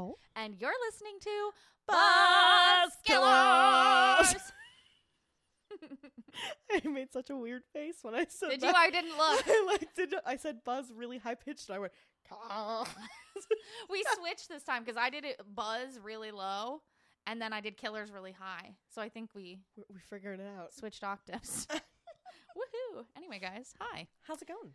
Nicole. and you're listening to Buzz Killers. I made such a weird face when I said Did you? I didn't look. I like did. I said buzz really high pitched, and I went. We switched this time because I did it buzz really low, and then I did killers really high. So I think we we, we figured it out. switched octaves. Woohoo! Anyway, guys, hi. How's it going?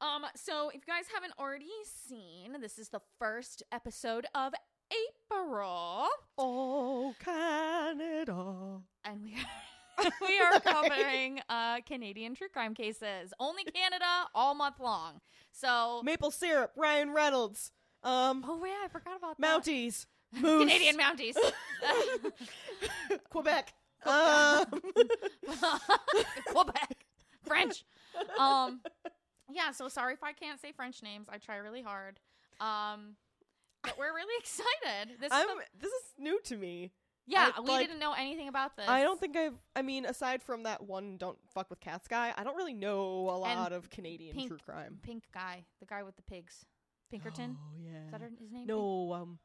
Um, so if you guys haven't already seen, this is the first episode of April, Oh, Canada. and we are we are covering uh Canadian true crime cases. Only Canada all month long. So Maple syrup. Ryan Reynolds. Um, oh yeah, I forgot about that. Mounties. Moose. Canadian Mounties. Quebec. Um, Quebec. French. Um yeah, so sorry if I can't say French names. I try really hard. Um but we're really excited. This is I'm. the, This is new to me. yeah, I- we like, didn't know anything about this. I don't think I've. I mean, aside from that one "Don't fuck with cats" guy, I don't really know a And lot of Canadian pink- true crime. pink guy, the guy with the pigs. Pinkerton. Oh yeah. Is that her, his name? No, um,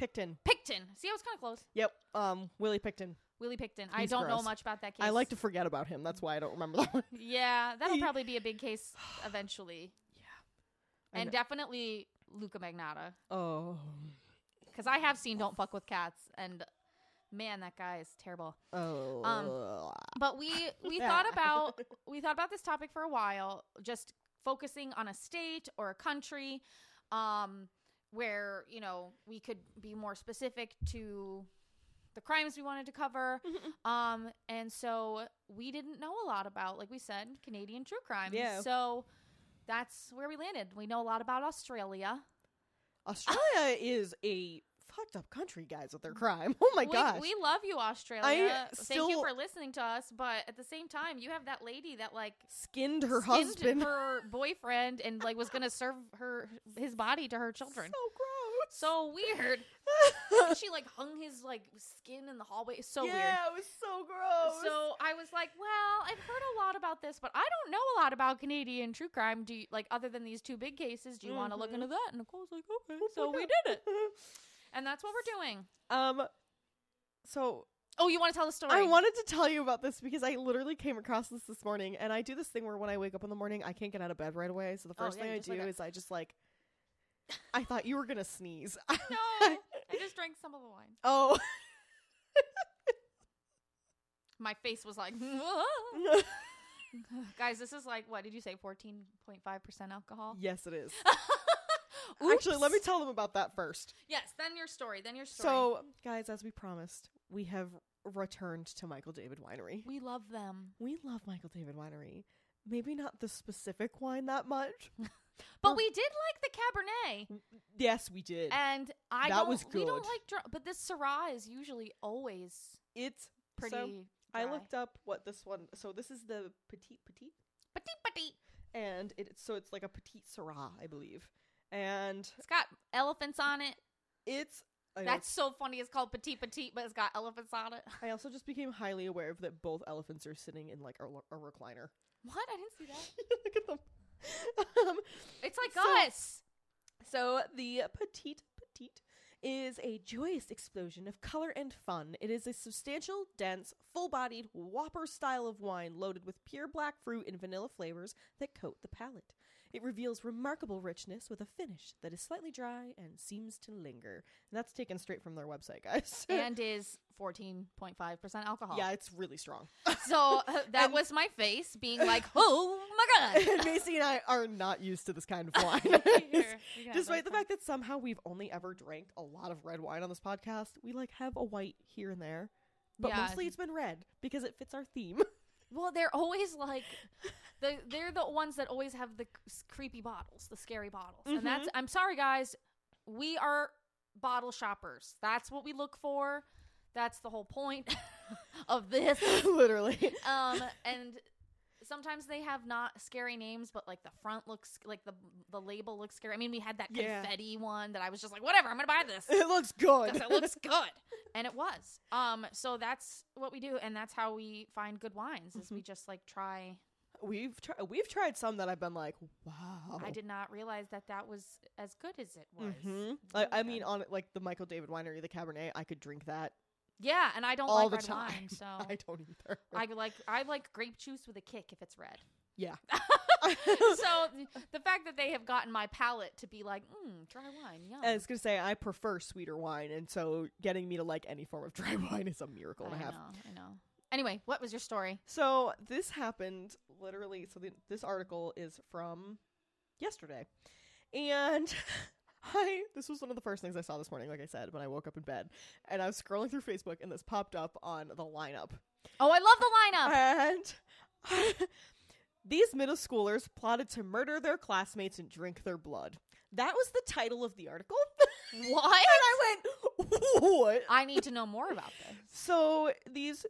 Pickton. Pickton. See, I was kind of close. Yep. Um, Willie Pickton. Willie Pickton. I don't know much about that case. I like to forget about him. That's why I don't remember that one. Yeah, that'll probably be a big case eventually, I and definitely Luka Magnotta Oh. because I have seen Don't Fuck with Cats, and man, that guy is terrible. Oh. Um, But we we thought about we thought about this topic for a while, just focusing on a state or a country, um, where you know we could be more specific to the crimes we wanted to cover. Um, and so we didn't know a lot about, like we said, Canadian true crime. Yeah. So that's where we landed. We know a lot about Australia. Australia is a fucked up country, guys, with their crime. Oh my we, gosh. we love you, Australia. Thank you for listening to us, but at the same time, you have that lady that like Skinned her skinned husband. her boyfriend, and like was gonna serve her his body to her children. So gross. So weird. she like hung his like skin in the hallway. It's so yeah, weird. it was so gross. So I was like, well, I've heard a lot about this, but I don't know a lot about Canadian true crime. Do you like other than these two big cases? Do you want to look into that? And Nicole's like, okay. Oh So we did it, and that's what we're doing. um, so Oh, you want to tell the story? I wanted to tell you about this because I literally came across this this morning, and I do this thing where when I wake up in the morning, I can't get out of bed right away. So the Oh, first yeah, thing I do is I just like. I thought you were gonna sneeze. no, I just drank some of the wine. oh. My face was like, guys, this is like what did you say? Fourteen point five percent alcohol. yes, it is. Actually, let me tell them about that first. Yes, then your story. Then your story. So, guys, as we promised, we have returned to Michael David Winery. we love them, We love Michael David Winery. Maybe not the specific wine that much. But We're- we did like the Cabernet. Yes, we did. And I That don't, was We don't like dry, but this Syrah is usually always it's pretty. So, I looked up what this one. So this is the petite petite, Petite, petite. and it's so it's like a petite Sirah, I believe, and It's got elephants on it. it's. I, know That's so funny. It's called petite, petite, but it's got elephants on it. I also just became highly aware of that both elephants are sitting in like a, a recliner. What? I didn't see that. Look at them. Um, It's like So- us. So the petite petite is a joyous explosion of color and fun. It is a substantial, dense, full-bodied Whopper style of wine loaded with pure black fruit and vanilla flavors that coat the palate. It reveals remarkable richness with a finish that is slightly dry and seems to linger. And that's taken straight from their website, guys. and is 14.5% alcohol. yeah, it's really strong. So uh, that And- was my face being like, oh my God. Macy and I are not used to this kind of wine. Here, you can have Despite the fact that somehow we've only ever drank a lot of red wine on this podcast, we like have a white here and there. But Yeah. mostly it's been red because it fits our theme. Well, they're always like the they're the ones that always have the creepy bottles, the scary bottles. And that's I'm sorry guys, we are bottle shoppers. That's what we look for. That's the whole point of this. Literally. Um and sometimes they have not scary names, but like the front looks like the the label looks scary. I mean, we had that Yeah. confetti one that I was just like, whatever, I'm gonna buy this It looks good. it looks good, and it was. Um, so that's what we do, and that's how we find good wines. Is we just like try we've tried we've tried some that I've been like, wow. I did not realize that that was as good as it was. Really Like, I mean, on like the Michael David winery, the Cabernet, I could drink that yeah, and I don't all like the red time. wine, so I don't either. I like I like grape juice with a kick if it's red. yeah. so the fact that they have gotten my palate to be like, mm, dry wine, yum. I was gonna say I prefer sweeter wine, and so getting me to like any form of dry wine is a miracle and I a half. know, I know. Anyway, what was your story? So this happened literally. So the, this article is from yesterday, and I this was one of the first things I saw this morning. Like I said, when I woke up in bed, and I was scrolling through Facebook, and this popped up on the lineup, Oh, I love the lineup. and these middle schoolers plotted to murder their classmates and drink their blood. That was the title of the article. what? and I went, what? I need to know more about this. So these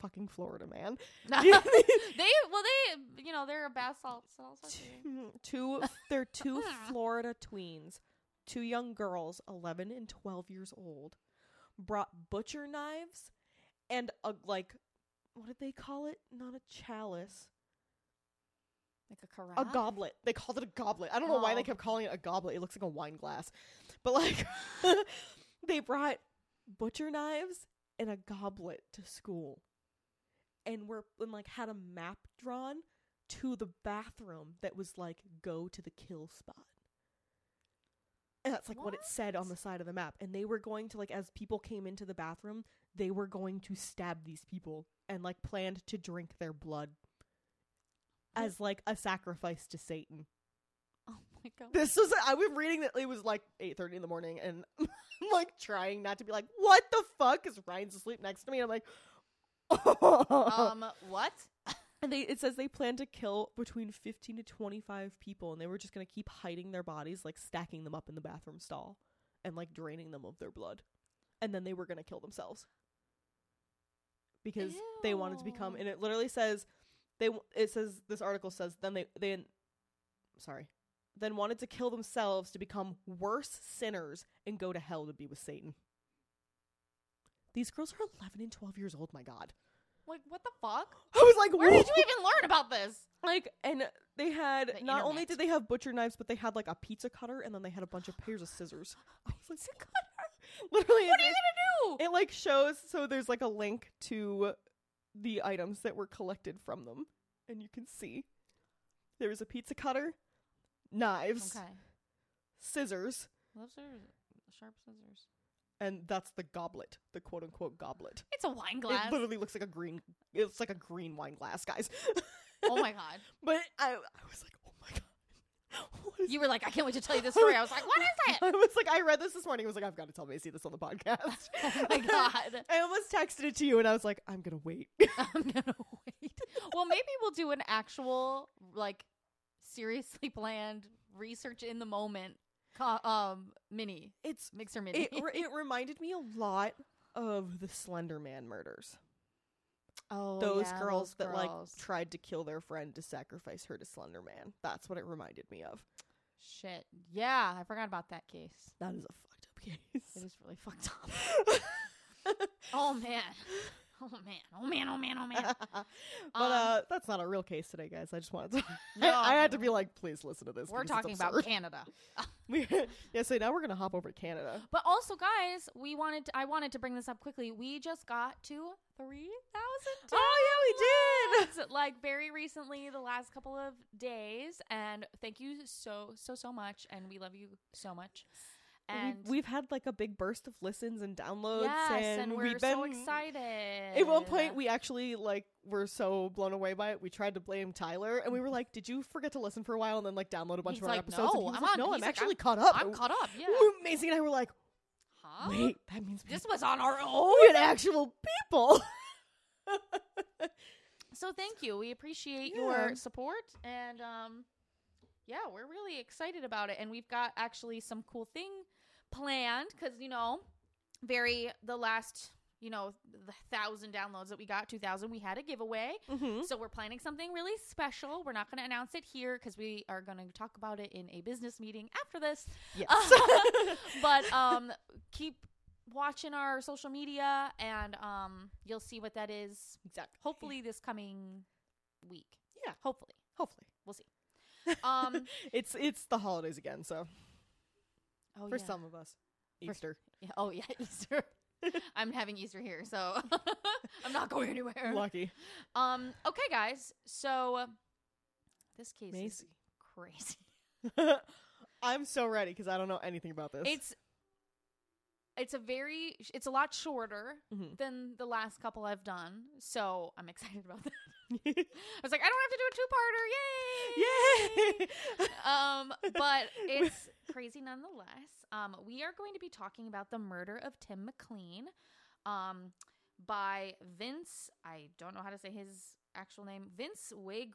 fucking Florida man. they well, they you know they're a bath salt salsa. two they're two Florida tweens, two young girls, 11 and 12 years old, brought butcher knives and a like what did they call it? Not a chalice. like a carafe. A goblet. They called it a goblet. I don't know why they Oh. kept calling it a goblet. It looks like a wine glass. But like they brought butcher knives and a goblet to school. And were and like had a map drawn to the bathroom that was like go to the kill spot. And that's like what, it said on the side of the map. And they were going to like as people came into the bathroom, they were going to stab these people and like planned to drink their blood as like a sacrifice to Satan. Oh my god. This was I was reading that it was like eight thirty in the morning, and I'm like trying not to be like, "What the fuck?" Because Ryan's asleep next to me, and I'm like, um, what? and they it says they plan to kill between fifteen to twenty five people, and they were just gonna keep hiding their bodies, like stacking them up in the bathroom stall, and like draining them of their blood, and then they were gonna kill themselves because they wanted to become. And it literally says they. It says this article says then they they. Sorry. Then wanted to kill themselves to become worse sinners and go to hell to be with Satan. These girls are 11 and 12 years old, my god. Like what the fuck? I was like, Where did you even learn about this? like and they had The not only internet. did they have butcher knives but they had like a pizza cutter and then they had a bunch of pairs of scissors I was like, literally What are you gonna do? it like shows so there's like a link to the items that were collected from them and you can see there was a pizza cutter knives Okay. scissors Those are sharp scissors. And that's the goblet the quote unquote goblet It's a wine glass. it literally looks like a green it's like a green wine glass guys oh my god. but i i was like oh my god You were like, I can't wait to tell you this story. I was like, what is it? I was like, I read this this morning. I was like, I've got to tell Macy this on the podcast. Oh my god. I almost texted it to you, and I was like, I'm gonna wait. I'm gonna wait. Well, maybe we'll do an actual, like, seriously planned research in the moment, um, mini It's mixer mini. it. re- It reminded me a lot of the Slender Man murders. oh, those yeah, girls those that like tried to kill their friend to sacrifice her to Slender Man. That's what it reminded me of. Shit. Yeah, I forgot about that case. That is a fucked up It case. is really fucked up. oh man. Oh man. Oh man. Oh man. Oh man. but Um, uh, that's not a real case today, guys. I just wanted to. No. I had to be like, please listen to this. We're talking about. Canada. We, yeah, so now we're gonna hop over to Canada. But also, guys, we wanted to, I wanted to bring this up quickly. We just got to 3,000 Oh yeah, we did. like very recently, the last couple of days. And thank you so, so, so much. And we love you so much. And we've, we've had like a big burst of listens and downloads, yes, and, and we're we've so been excited. At one point, we actually like were so blown away by it. We tried to blame Tyler, and we were like, "Did you forget to listen for a while and then like download a bunch He's of our like, episodes?" And "No, was I'm like, on- "No, he's I'm like, actually I'm- caught up." I'm caught up. Yeah. Macy and I were like, Huh? "Wait, that means This was on our own. we had actual people." So thank you. We appreciate Yeah. your support and um yeah, we're really excited about it and we've got actually some cool thing planned cuz you know, very the last, you know, the 1000 downloads that we got, 2000, we had a giveaway. mm-hmm. So we're planning something really special. We're not going to announce it here cuz we are going to talk about it in a business meeting after this. Yes. but um keep watching our social media and um you'll see what that is exactly. hopefully this coming week. Yeah. hopefully. Hopefully. We'll see. Um, It's it's the holidays again, so oh for yeah. some of us. For- Easter. Yeah, oh yeah, Easter. I'm having Easter here, so I'm not going anywhere. Lucky. Um. Okay, guys. So uh, this case is crazy. I'm so ready because I don't know anything about this. It's it's a very it's a lot shorter Mhm. than the last couple I've done, so I'm excited about that. I was like, I don't have to do a two-parter, yay! Yay! um, but it's crazy nonetheless. Um, we are going to be talking about the murder of Tim McLean, um, by Vince. I don't know how to say his actual name. Vince Wei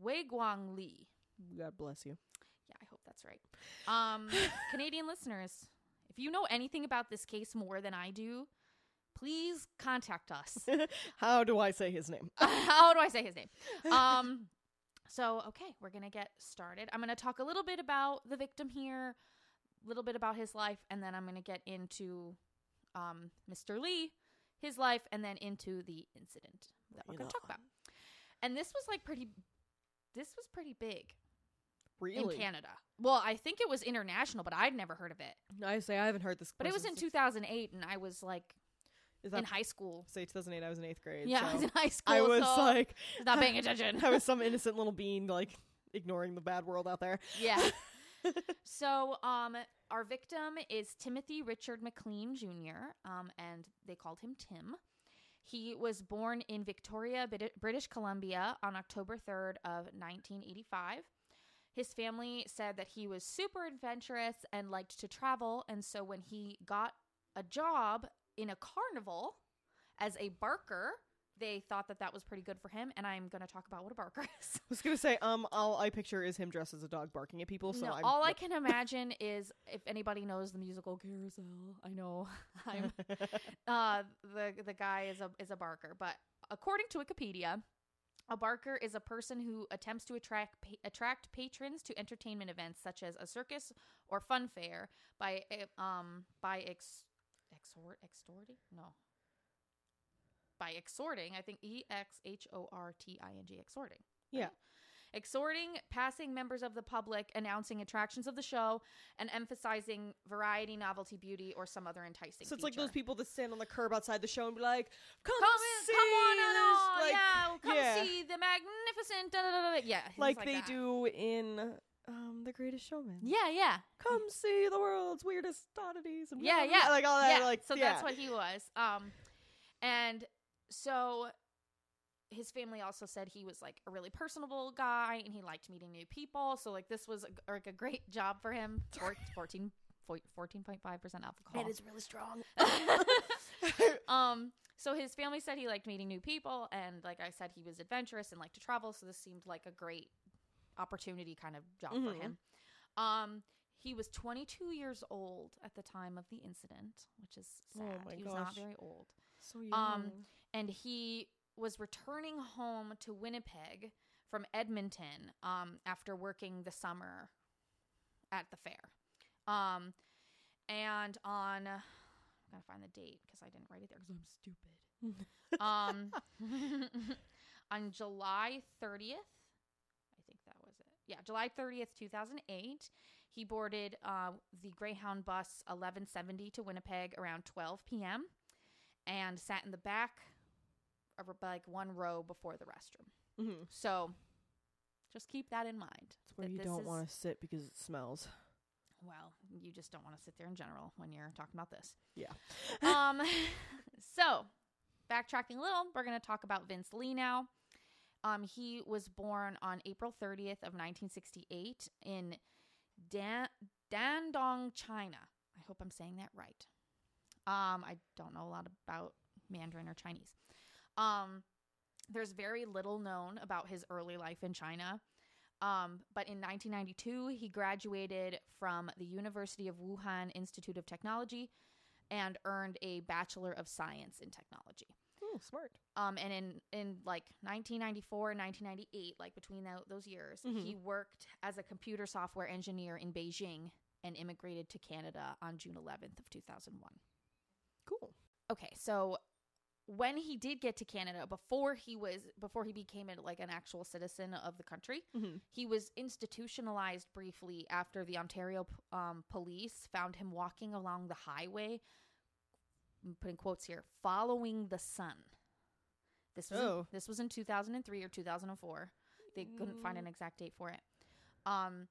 Wei Guang Li. God bless you. Yeah, I hope that's right. Um, Canadian listeners, if you know anything about this case more than I do, please contact us. How do I say his name? How do I say his name? Um, so okay, we're gonna get started. I'm gonna talk a little bit about the victim here, a little bit about his life, and then I'm gonna get into um, Mr. Li, his life, and then into the incident that we're gonna talk about. And this was like pretty. This was pretty big Really? in Canada. Well, I think it was international, but I'd never heard of it. I say I haven't heard this. But it was in 2008, and I was like Is that in high school. say 2008? I was in eighth grade. Yeah, I was in high school. I was so like not paying attention. I was some innocent little bean like ignoring the bad world out there. yeah. so, um, our victim is Timothy Richard McLean Jr., um, and they called him Tim. He was born in Victoria, British Columbia on October 3rd of 1985. His family said that he was super adventurous and liked to travel, and so when he got a job in a carnival as a barker, they thought that that was pretty good for him, and I'm going to talk about what a barker is. I was gonna say, um, all I picture is him dressed as a dog barking at people. So no, I'm, all I can imagine is if anybody knows the musical Carousel. I know I'm uh the the guy is a is a barker, but according to Wikipedia, a barker is a person who attempts to attract pa- attract patrons to entertainment events such as a circus or fun fair by eh, um by ex exhort extorting no by exhorting I think E X H O R T I N G exhorting Yeah. exhorting passing members of the public, announcing attractions of the show, and emphasizing variety, novelty, beauty, or some other enticing. So it's like those people that stand on the curb outside the show and be like, "Come, Come in, see come on, this," and all, like, yeah, come yeah. see the magnificent. Da, da, da, da. Yeah, things like, they that. do in um The Greatest Showman. Yeah, yeah, Come see the world's weirdest oddities and yeah, blah, blah, yeah, like all that. yeah. Like so yeah. that's what he was. Um, and so his family also said he was like a really personable guy and he liked meeting new people. So like this was a, like a great job for him. Four- 14 14.5% alcohol. It is really strong. um so his family said he liked meeting new people and like i said he was adventurous and liked to travel so this seemed like a great opportunity kind of job for Mhm. him um he was 22 years old at the time of the incident which is Oh sad my he was not very old so young. Um, and he was returning home to winnipeg from edmonton um after working the summer at the fair um and on I'm gonna find the date because I didn't write it there because I'm stupid. um, on July 30th, I think that was it. Yeah, July 30th, 2008, he boarded uh, the Greyhound bus 1170 to Winnipeg around 12 p.m. and sat in the back of like one row before the restroom. Mhm. So just keep that in mind. It's where you don't is- want to sit because it smells. Well, you just don't want to sit there in general when you're talking about this. Yeah. um so backtracking a little we're going to talk about vince li now um he was born on april 30th of 1968 in Dan- dandong china. I hope i'm saying that right. Um i don't know a lot about mandarin or chinese. Um there's very little known about his early life in china. Um, but in 1992 he graduated from the university of wuhan institute of technology and earned a bachelor of science in technology. Oh, smart. Um, and in in like 1994 and 1998, like between tho- those years, Mhm. he worked as a computer software engineer in Beijing and immigrated to Canada on June 11th of 2001. Cool. Okay, so when he did get to Canada, before he was before he became a, like an actual citizen of the country, Mhm. he was institutionalized briefly after the Ontario um, police found him walking along the highway. I'm putting quotes here, following the sun. This was in- Oh. this was in 2003 or 2004. They couldn't find an exact date for it. Um,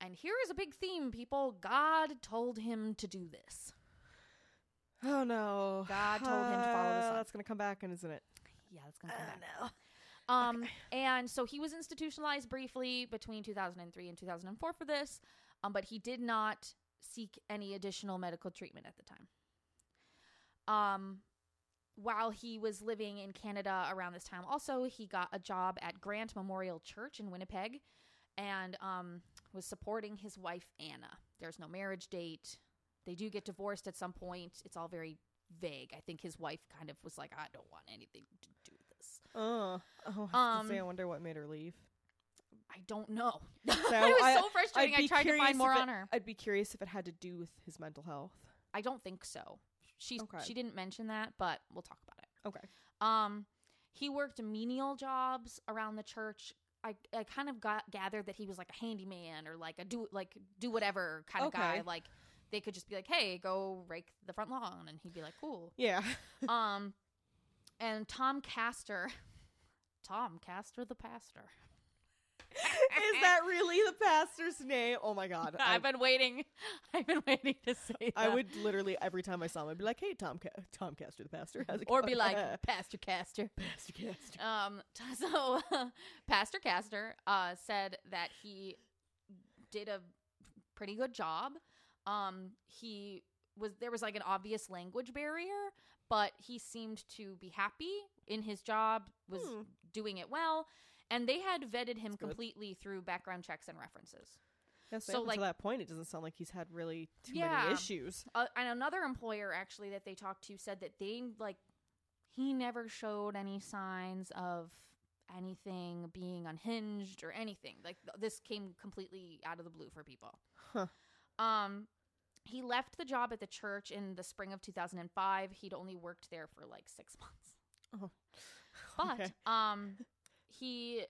and here is a big theme, people. God told him to do this. Oh no. God told him to follow the Uh, sun. That's gonna come back, and isn't it? Yeah, that's gonna come back. no. Um, and so he was institutionalized briefly between 2003 and 2004 for this, um, but he did not seek any additional medical treatment at the time. Um, while he was living in Canada around this time, also he got a job at Grant Memorial Church in Winnipeg, and um, was supporting his wife Anna. There's no marriage date. They do get divorced at some point. It's all very vague. I think his wife kind of was like, "I don't want anything to do with this." Uh, oh, I, was say, Um, I wonder what made her leave. I don't know. So it was I- so frustrating. I tried to find more it- on her. I'd be curious if it had to do with his mental health. I don't think so. She Okay. she didn't mention that, but we'll talk about it. Okay. Um, he worked menial jobs around the church. I, I kind of got gathered that he was like a handyman or like a do like do whatever kind of guy. Like they could just be like, "Hey, go rake the front lawn," and he'd be like, "Cool." Yeah. um, and Tom Castor, Tom Castor the pastor. Is that really the pastor's name? Oh my god. I, I've been waiting. I've been waiting to say that. I would literally every time I saw him, I'd be like, "Hey, Tom, Ca- Tom Castor, the pastor, how's it or going?" be like Pastor Castor. Pastor Castor. Um, so Pastor Castor uh, said that he did a pretty good job. Um, he was there was like an obvious language barrier, but he seemed to be happy in his job, was Hmm. doing it well, and they had vetted him completely through background checks and references. So, so, like- to that point, it doesn't sound like he's had really too Yeah. many issues. uh, and another employer actually that they talked to said that they like he never showed any signs of anything being unhinged or anything like th- this came completely out of the blue for people Huh. um he left the job at the church in the spring of 2005 he'd only worked there for like six months Oh. but Okay. um he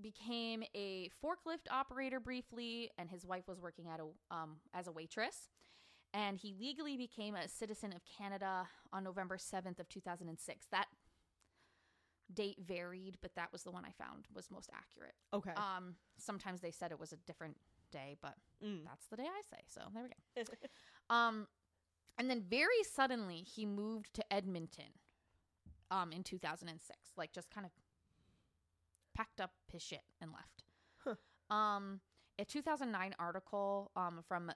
became a forklift operator briefly and his wife was working at a um as a waitress and he legally became a citizen of Canada on November 7th of 2006 that date varied but that was the one I found was most accurate Okay. um sometimes they said it was a different day but Mm. that's the day I say so there we go um, and then very suddenly he moved to Edmonton, um, in 2006. Like just kind of packed up his shit and left. Huh. Um, a 2009 article um from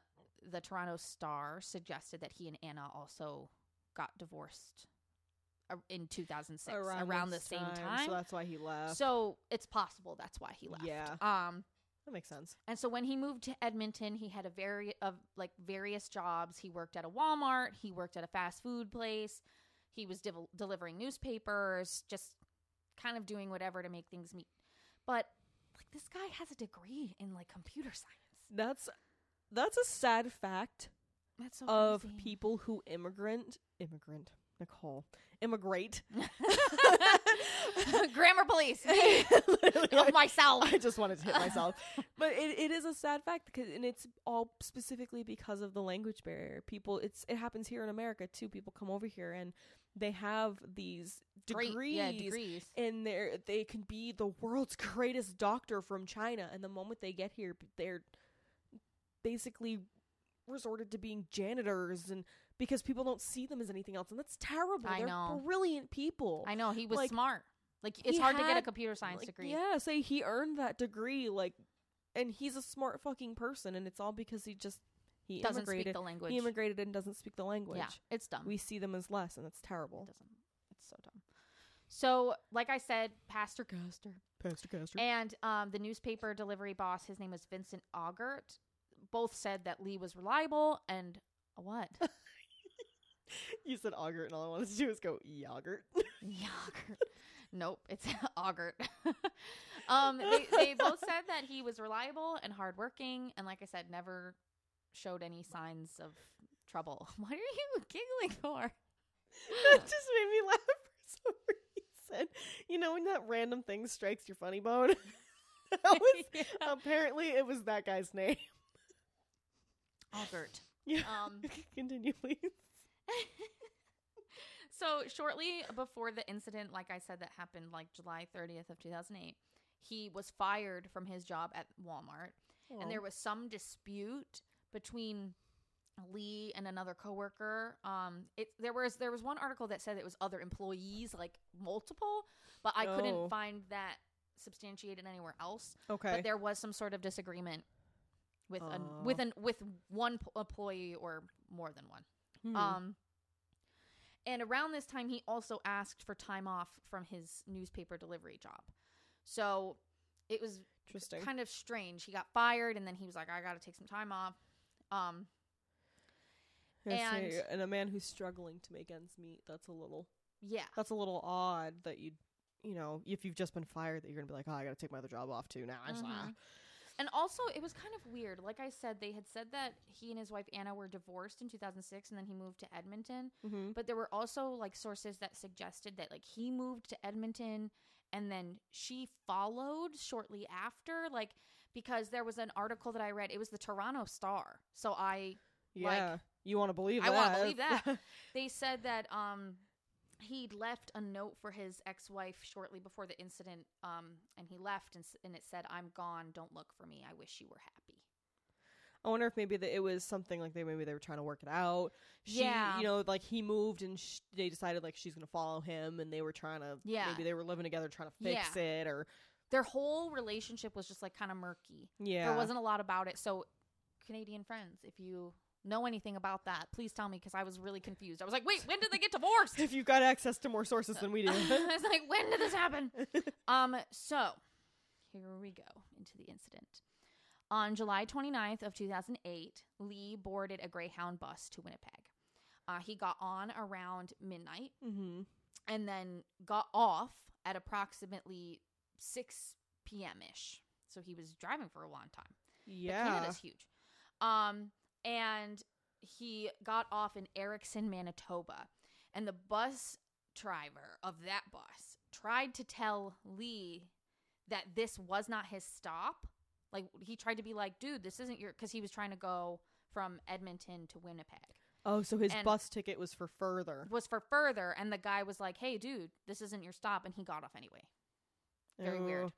the Toronto Star suggested that he and Anna also got divorced uh, in 2006 around, the this same time. So that's why he left. So it's possible that's why he left. Yeah. Um, that makes sense. and so when he moved to Edmonton, he had a very of like various jobs. He worked at a Walmart, he worked at a fast food place, he was div- delivering newspapers, just kind of doing whatever to make things meet. But like this guy has a degree in like computer science. That's that's a sad fact That's so of crazy. people who immigrant immigrant Nicole immigrate. Grammar police. Of myself. I just wanted to hit myself. but it, it is a sad fact because and it's all specifically because of the language barrier. People it's it happens here in America too. People come over here and they have these Great- degrees. yeah, degrees. And they're they can be the world's greatest doctor from China and the moment they get here they're basically resorted to being janitors and because people don't see them as anything else and that's terrible. I they're know. brilliant people. I know he was Like, smart. Like it's hard to get a computer science like, degree. Yeah, say he earned that degree, like, and he's a smart fucking person, and it's all because he just he Doesn't immigrated. speak the language. he immigrated and doesn't speak the language. yeah, it's dumb. We see them as less, and that's terrible. It doesn't. It's so dumb. So, like I said, Pastor Castor Pastor Castor. and um, the newspaper delivery boss, his name was Vincent Augert, both said that Li was reliable and what? you said Augert, and all I wanted to do was go yogurt. Yogurt. nope, it's Augert. um, they, they both said that he was reliable and hardworking, and like I said, never showed any signs of trouble. What are you giggling for? that just made me laugh for some reason. You know when that random thing strikes your funny bone? that was Yeah. apparently it was that guy's name. Albert. Yeah. Um, Continue, please. so shortly before the incident, like I said, that happened like July 30th of 2008, he was fired from his job at Walmart, and there was some dispute between Li and another coworker. Um, it there was there was one article that said it was other employees, like multiple, but I Oh. couldn't find that substantiated anywhere else. okay. But there was some sort of disagreement with an Oh. with an with one p- employee or more than one. Hmm. Um, and around this time, he also asked for time off from his newspaper delivery job. So it was Interesting. kind of strange. He got fired, and then he was like, "I got to take some time off." Um, and- you're- and a man who's struggling to make ends meet. That's a little. yeah, That's a little odd that you, you know, if you've just been fired, that you're gonna be like, oh, I gotta take my other job off too now. Mhm. and also it was kind of weird. Like I said, they had said that he and his wife Anna were divorced in 2006, and then he moved to Edmonton. Mm-hmm. But there were also like sources that suggested that like he moved to Edmonton and then she followed shortly after like because there was an article that I read it was the Toronto Star. So I Yeah, you want to believe I that? wanna believe that. they said that um he'd left a note for his ex-wife shortly before the incident um and he left and, and it said I'm gone don't look for me I wish you were happy. I wonder if maybe that it was something like they maybe they were trying to work it out. She, Yeah. you know, like he moved and sh- they decided like she's gonna follow him, and they were trying to. Yeah. Maybe they were living together trying to fix it, or Their whole relationship was just like kind of murky. yeah. There wasn't a lot about it. So, Canadian friends, if you know anything about that, please tell me because I was really confused. I was like, wait, when did they get divorced? If you've got access to more sources than we do. I was like, when did this happen? um, so here we go into the incident. On July 29th of 2008, Li boarded a Greyhound bus to Winnipeg. Uh, he got on around midnight mm-hmm. and then got off at approximately 6 p.m. ish. So he was driving for a long time. But Yeah. Canada's huge. Um, and he got off in Erickson, Manitoba. And the bus driver of that bus tried to tell Li that this was not his stop. Like, he tried to be like, dude, this isn't your. Because he was trying to go from Edmonton to Winnipeg. Oh, so his and- bus ticket was for further. Was for further. And the guy was like, hey, dude, this isn't your stop. And he got off anyway. Very weird. Oh.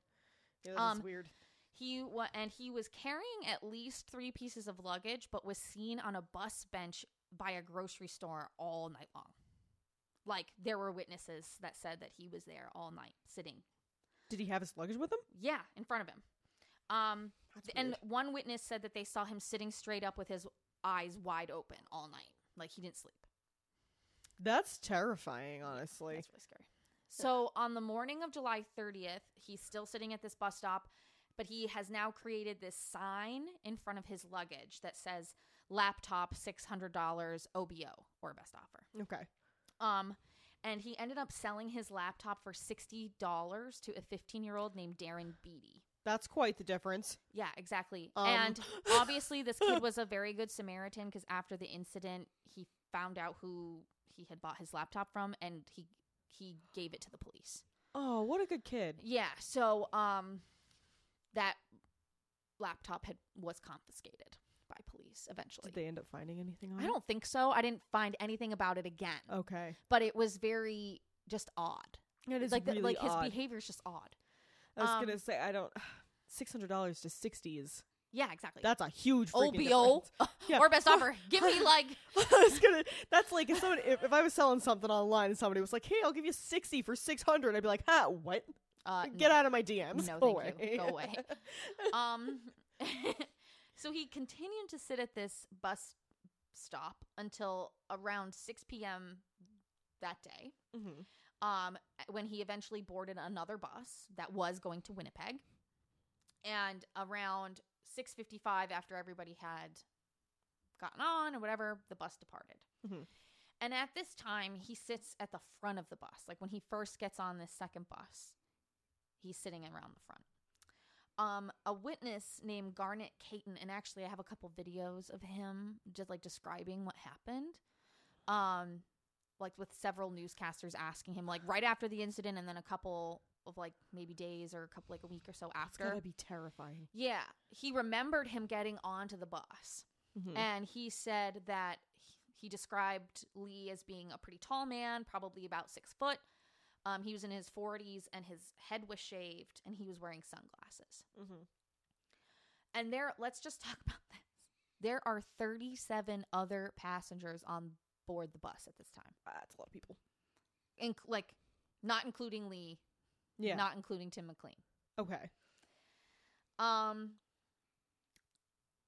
Yeah, that's Um, weird. He wa- and he was carrying at least three pieces of luggage, but was seen on a bus bench by a grocery store all night long. Like there were witnesses that said that he was there all night, sitting, Did he have his luggage with him? yeah, in front of him. Um, That's and one witness said that they saw him sitting straight up with his eyes wide open all night, like he didn't sleep. That's terrifying, honestly. That's really scary. So on the morning of July 30th, he's still sitting at this bus stop, but he has now created this sign in front of his luggage that says laptop $600 OBO or best offer. Okay. Um and he ended up selling his laptop for $60 to a 15-year-old named Darren Beatty. That's quite the difference. Yeah, exactly. Um. and obviously this kid was a very good Samaritan because after the incident, he found out who he had bought his laptop from and he he gave it to the police. Oh, what a good kid. Yeah, so um that laptop had was confiscated by police eventually. Did they end up finding anything on it? I don't think so. I didn't find anything about it again. Okay. But it was very just odd. It is like the- really like his odd. behavior is just odd. I was um, gonna say I don't. Six hundred dollars to sixty is Yeah, exactly. that's a huge freaking OBO. Yeah. or best offer. Give me like I was gonna. That's like if somebody if, if I was selling something online and somebody was like, "Hey, I'll give you sixty for six hundred, I'd be like, "Ha, what? uh Get no. out of my DMs. No, Go thank away. you. Go away. um so he continued to sit at this bus stop until around 6 p.m. that day. Mhm. um, when he eventually boarded another bus that was going to Winnipeg. And around 6:55 after everybody had gotten on or whatever, the bus departed. Mhm. And at this time, he sits at the front of the bus. Like when he first gets on this second bus, he's sitting around the front. Um, a witness named Garnet Caton, and actually, I have a couple videos of him just like describing what happened. Um, like with several newscasters asking him like right after the incident and then a couple of like maybe days or a couple like a week or so It's after. gotta be terrifying. Yeah, he remembered him getting onto the bus. Mhm. And he said that he, he described Li as being a pretty tall man, probably about six foot. Um, he was in his 40s and his head was shaved and he was wearing sunglasses. Mhm. And there, let's just talk about this. There are 37 other passengers on board the bus at this time, That's a lot of people. Inc- like not including Li, Yeah. not including Tim McLean. okay. Um,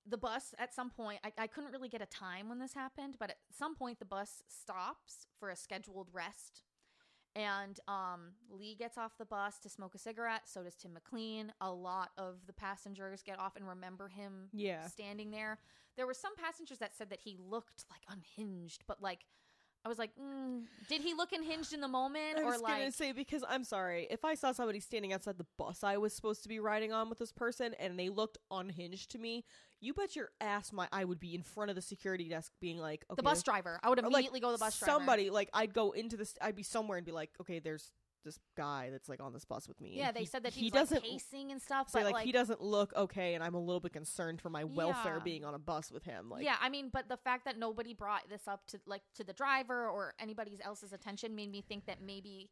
the bus at some point, I, I couldn't really get a time when this happened, but at some point the bus stops for a scheduled rest. And um, Li gets off the bus to smoke a cigarette. So does Tim McLean. A lot of the passengers get off and remember him Yeah. standing there. There were some passengers that said that he looked like unhinged, but like, I was like, mm, did he look unhinged in the moment, I or was like, gonna say because I'm sorry if I saw somebody standing outside the bus I was supposed to be riding on with this person and they looked unhinged to me, you bet your ass my I would be in front of the security desk being like, okay, the bus driver? I would or, like, immediately go to the bus driver. Somebody like I'd go into this, I'd be somewhere and be like, okay, there's this guy that's like on this bus with me. Yeah, they he, said that he he's like doesn't. pacing and stuff. say but like, he doesn't look okay, and I'm a little bit concerned for my welfare Yeah. being on a bus with him. Like, yeah, I mean, but the fact that nobody brought this up to like to the driver or anybody else's attention made me think that maybe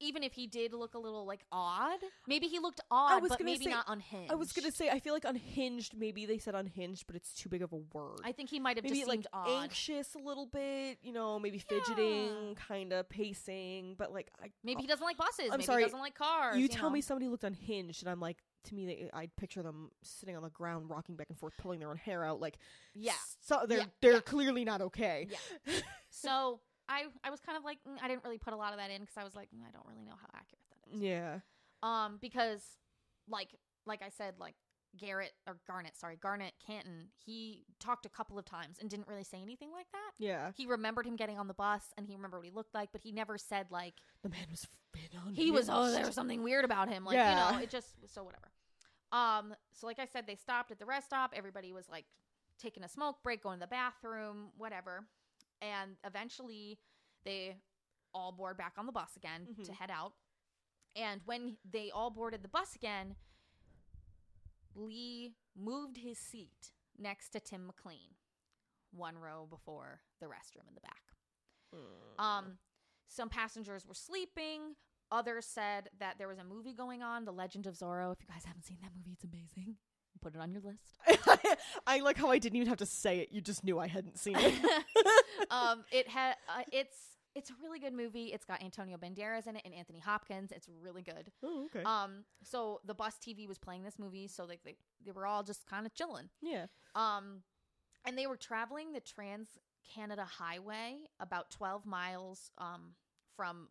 even if he did look a little like odd, maybe he looked odd, but maybe say- not unhinged. I was gonna say I feel like unhinged. Maybe they said unhinged, but it's too big of a word. I think he might have maybe just like seemed odd. anxious a little bit, you know, maybe Yeah. fidgeting, kind of pacing, but like I Maybe he uh, doesn't like buses. I'm maybe sorry, he doesn't like cars. you tell know? me somebody looked unhinged, and I'm like, to me, they, I'd picture them sitting on the ground, rocking back and forth, pulling their own hair out. Like, Yeah. so they're Yeah. they're Yeah. clearly not okay. Yeah. So I I was kind of like mm, I didn't really put a lot of that in because I was like mm, I don't really know how accurate that is. Yeah. Um, because like like I said, like Garrett or Garnet, sorry, Garnet Canton, he talked a couple of times and didn't really say anything like that. Yeah. He remembered him getting on the bus and he remembered what he looked like, but he never said like The man was on. he was oh there was something weird about him. Like, you know, it just so whatever. Um, so like I said, they stopped at the rest stop. Everybody was like taking a smoke break, going to the bathroom, whatever. And eventually they all board back on the bus again to Mhm. head out. And when they all boarded the bus again, Li moved his seat next to Tim McLean, one row before the restroom in the back. Mm. Um, some passengers were sleeping. Others said that there was a movie going on, The Legend of Zorro. If you guys haven't seen that movie, it's amazing. Put it on your list. I like how I didn't even have to say it. You just knew I hadn't seen it. um, it had uh, it's it's a really good movie. It's got Antonio Banderas in it and Anthony Hopkins. It's really good. oh, okay. Um, so the bus TV was playing this movie, so like they they were all just kind of chilling. yeah. Um, and they were traveling the Trans Canada Highway about 12 miles um, from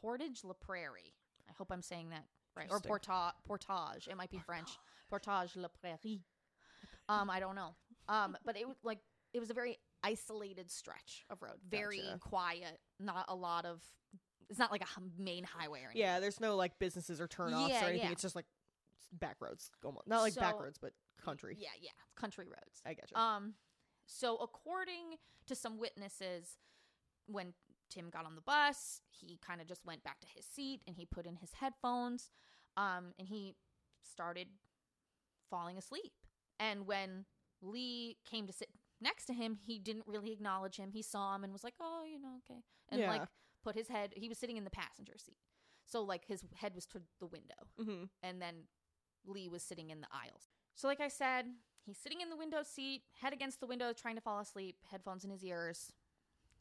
Portage La Prairie. I hope I'm saying that right. Or. Porta- Portage. It might be French. Portage La Prairie. Um, I don't know. Um, but it was like it was a very isolated stretch of road, very Gotcha. quiet. Not a lot of. It's not like a h- main highway or anything. Yeah, there's no like businesses or turnoffs Yeah, or anything. yeah. It's just like back roads. Almost. Not like back So- roads, but country. Yeah, yeah, country roads. I getcha. Um, so according to some witnesses, when Tim got on the bus, he kind of just went back to his seat and he put in his headphones, um, and he started falling asleep. And when Li came to sit next to him, he didn't really acknowledge him. He saw him and was like, "Oh, you know, okay," and Yeah. like put his head. He was sitting in the passenger seat, so like his head was toward the window mm-hmm. and then Li was sitting in the aisles. So, like I said, he's sitting in the window seat, head against the window, trying to fall asleep, headphones in his ears.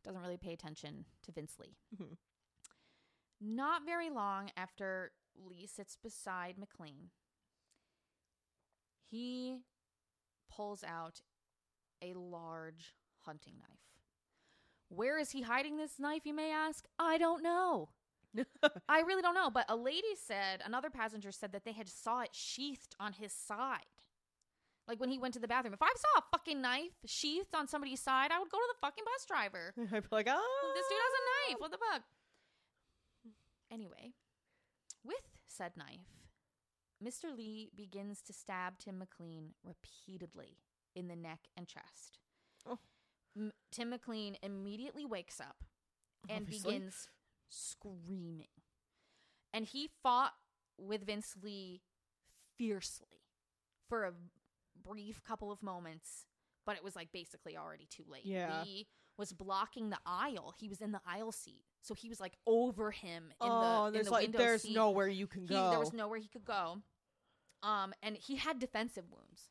Doesn't really pay attention to Vince Li. Mhm. Not very long after Li sits beside McLean, he pulls out a large hunting knife. Where is he hiding this knife, you may ask? I don't know. I really don't know, but a lady said, another passenger said that they had saw it sheathed on his side. Like when he went to the bathroom. If I saw a fucking knife sheathed on somebody's side, I would go to the fucking bus driver. I'd be like, oh. This dude has a knife. What the fuck? Anyway, with said knife, Mr. Li begins to stab Tim McLean repeatedly in the neck and chest. Oh. M- Tim McLean immediately wakes up and Obviously. begins screaming. And he fought with Vince Li fiercely for a brief couple of moments, but it was like basically already too late. Yeah. Li was blocking the aisle. He was in the aisle seat. So he was like over him in oh, the in there's the like window there's seat. nowhere you can He- go. there was nowhere he could go. Um, and he had defensive wounds.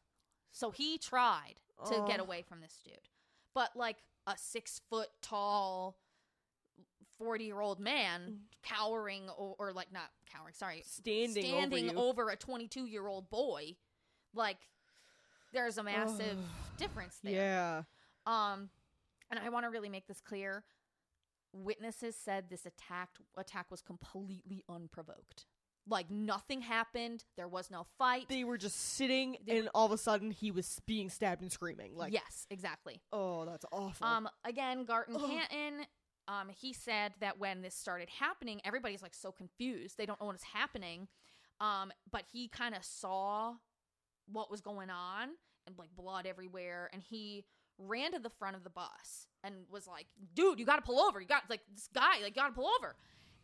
So he tried to get Oh. away from this dude. But like a six foot tall, 40 year old man cowering, or, or like not cowering, sorry, standing, standing over, over, a 22 year old boy, like there's a massive difference there. Yeah. Um, and I want to really make this clear. Witnesses said this attack attack was completely unprovoked. Like nothing happened. There was no fight. They were just sitting, They and all of a sudden he was being stabbed and screaming. Like, yes, exactly. oh, that's awful. Um, again, Garton Ugh. Canton. Um, he said that when this started happening, everybody's like so confused. They don't know what's happening. Um, but he kind of saw what was going on and like blood everywhere, and he ran to the front of the bus and was like, "Dude, you got to pull over. You got like this guy, like, you got to pull over."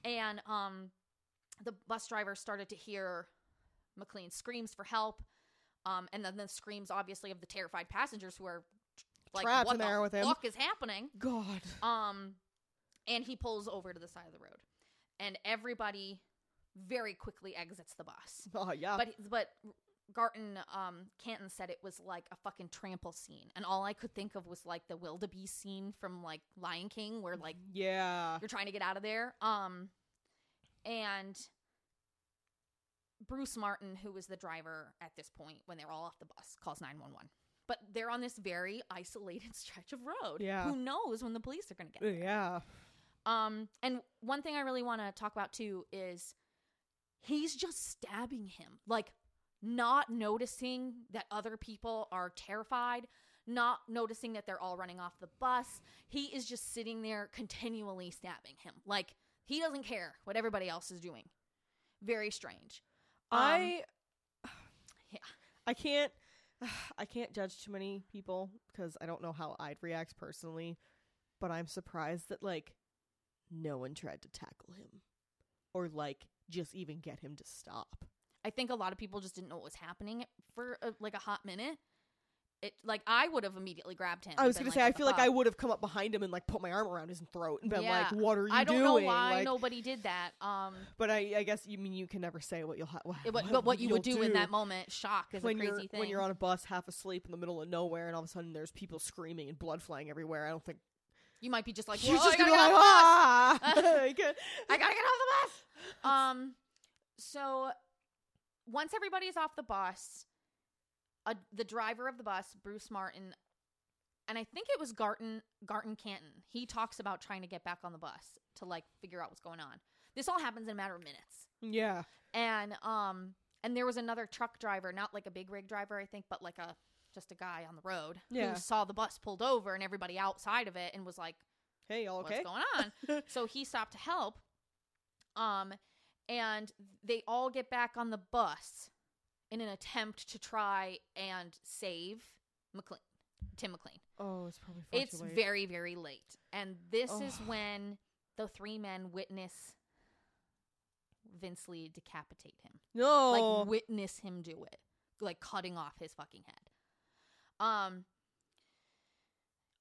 And um, the bus driver started to hear McLean screams for help. Um, and then the screams, obviously, of the terrified passengers who are like, Trapped "What in the there with him." fuck is happening?" God. Um, and he pulls over to the side of the road, and everybody very quickly exits the bus. Oh yeah. But but Garton um Canton said it was like a fucking trample scene, and all I could think of was like the wildebeest scene from like Lion King, where like yeah. you're trying to get out of there. Um, and Bruce Martin, who was the driver at this point when they're all off the bus, calls 911. But they're on this very isolated stretch of road. Yeah. Who knows when the police are going to get there? Yeah. Um, and one thing I really want to talk about too is he's just stabbing him, like not noticing that other people are terrified, not noticing that they're all running off the bus. He is just sitting there continually stabbing him. Like he doesn't care what everybody else is doing. Very strange. Um, I yeah. I can't I can't judge too many people because I don't know how I'd react personally, but I'm surprised that like no one tried to tackle him or like just even get him to stop. I think a lot of people just didn't know what was happening for a, like a hot minute. It like I would have immediately grabbed him. I was been gonna say I "What feel like? I would have come up behind him and like put my arm around his throat and been Yeah. like, "What are you doing?" I don't doing?" know why Like, nobody did that. Um, But I, I guess you mean you can never say what you'll ha- what, it- but, but what you would you'll do in that moment, shock is when a crazy thing. when you're on a bus half asleep in the middle of nowhere and all of a sudden there's people screaming and blood flying everywhere. I don't think you might be just like, you're just gonna be like, ah. I gotta get off the bus. Um, so once everybody's off the bus, uh, the driver of the bus, Bruce Martin, and I think it was Garton Garton Canton. He talks about trying to get back on the bus to like figure out what's going on. This all happens in a matter of minutes. yeah, and um and there was another truck driver not like a big rig driver i think but like a just a guy on the road Yeah. who saw the bus pulled over and everybody outside of it and was like hey, all okay? what's going on so he stopped to help um and they all get back on the bus in an attempt to try and save mclean tim mclean. Oh, it's probably far it's too late. very very late. And this is when the three men witness vince li decapitate him. No. like witness him do it. Like cutting off his fucking head. Um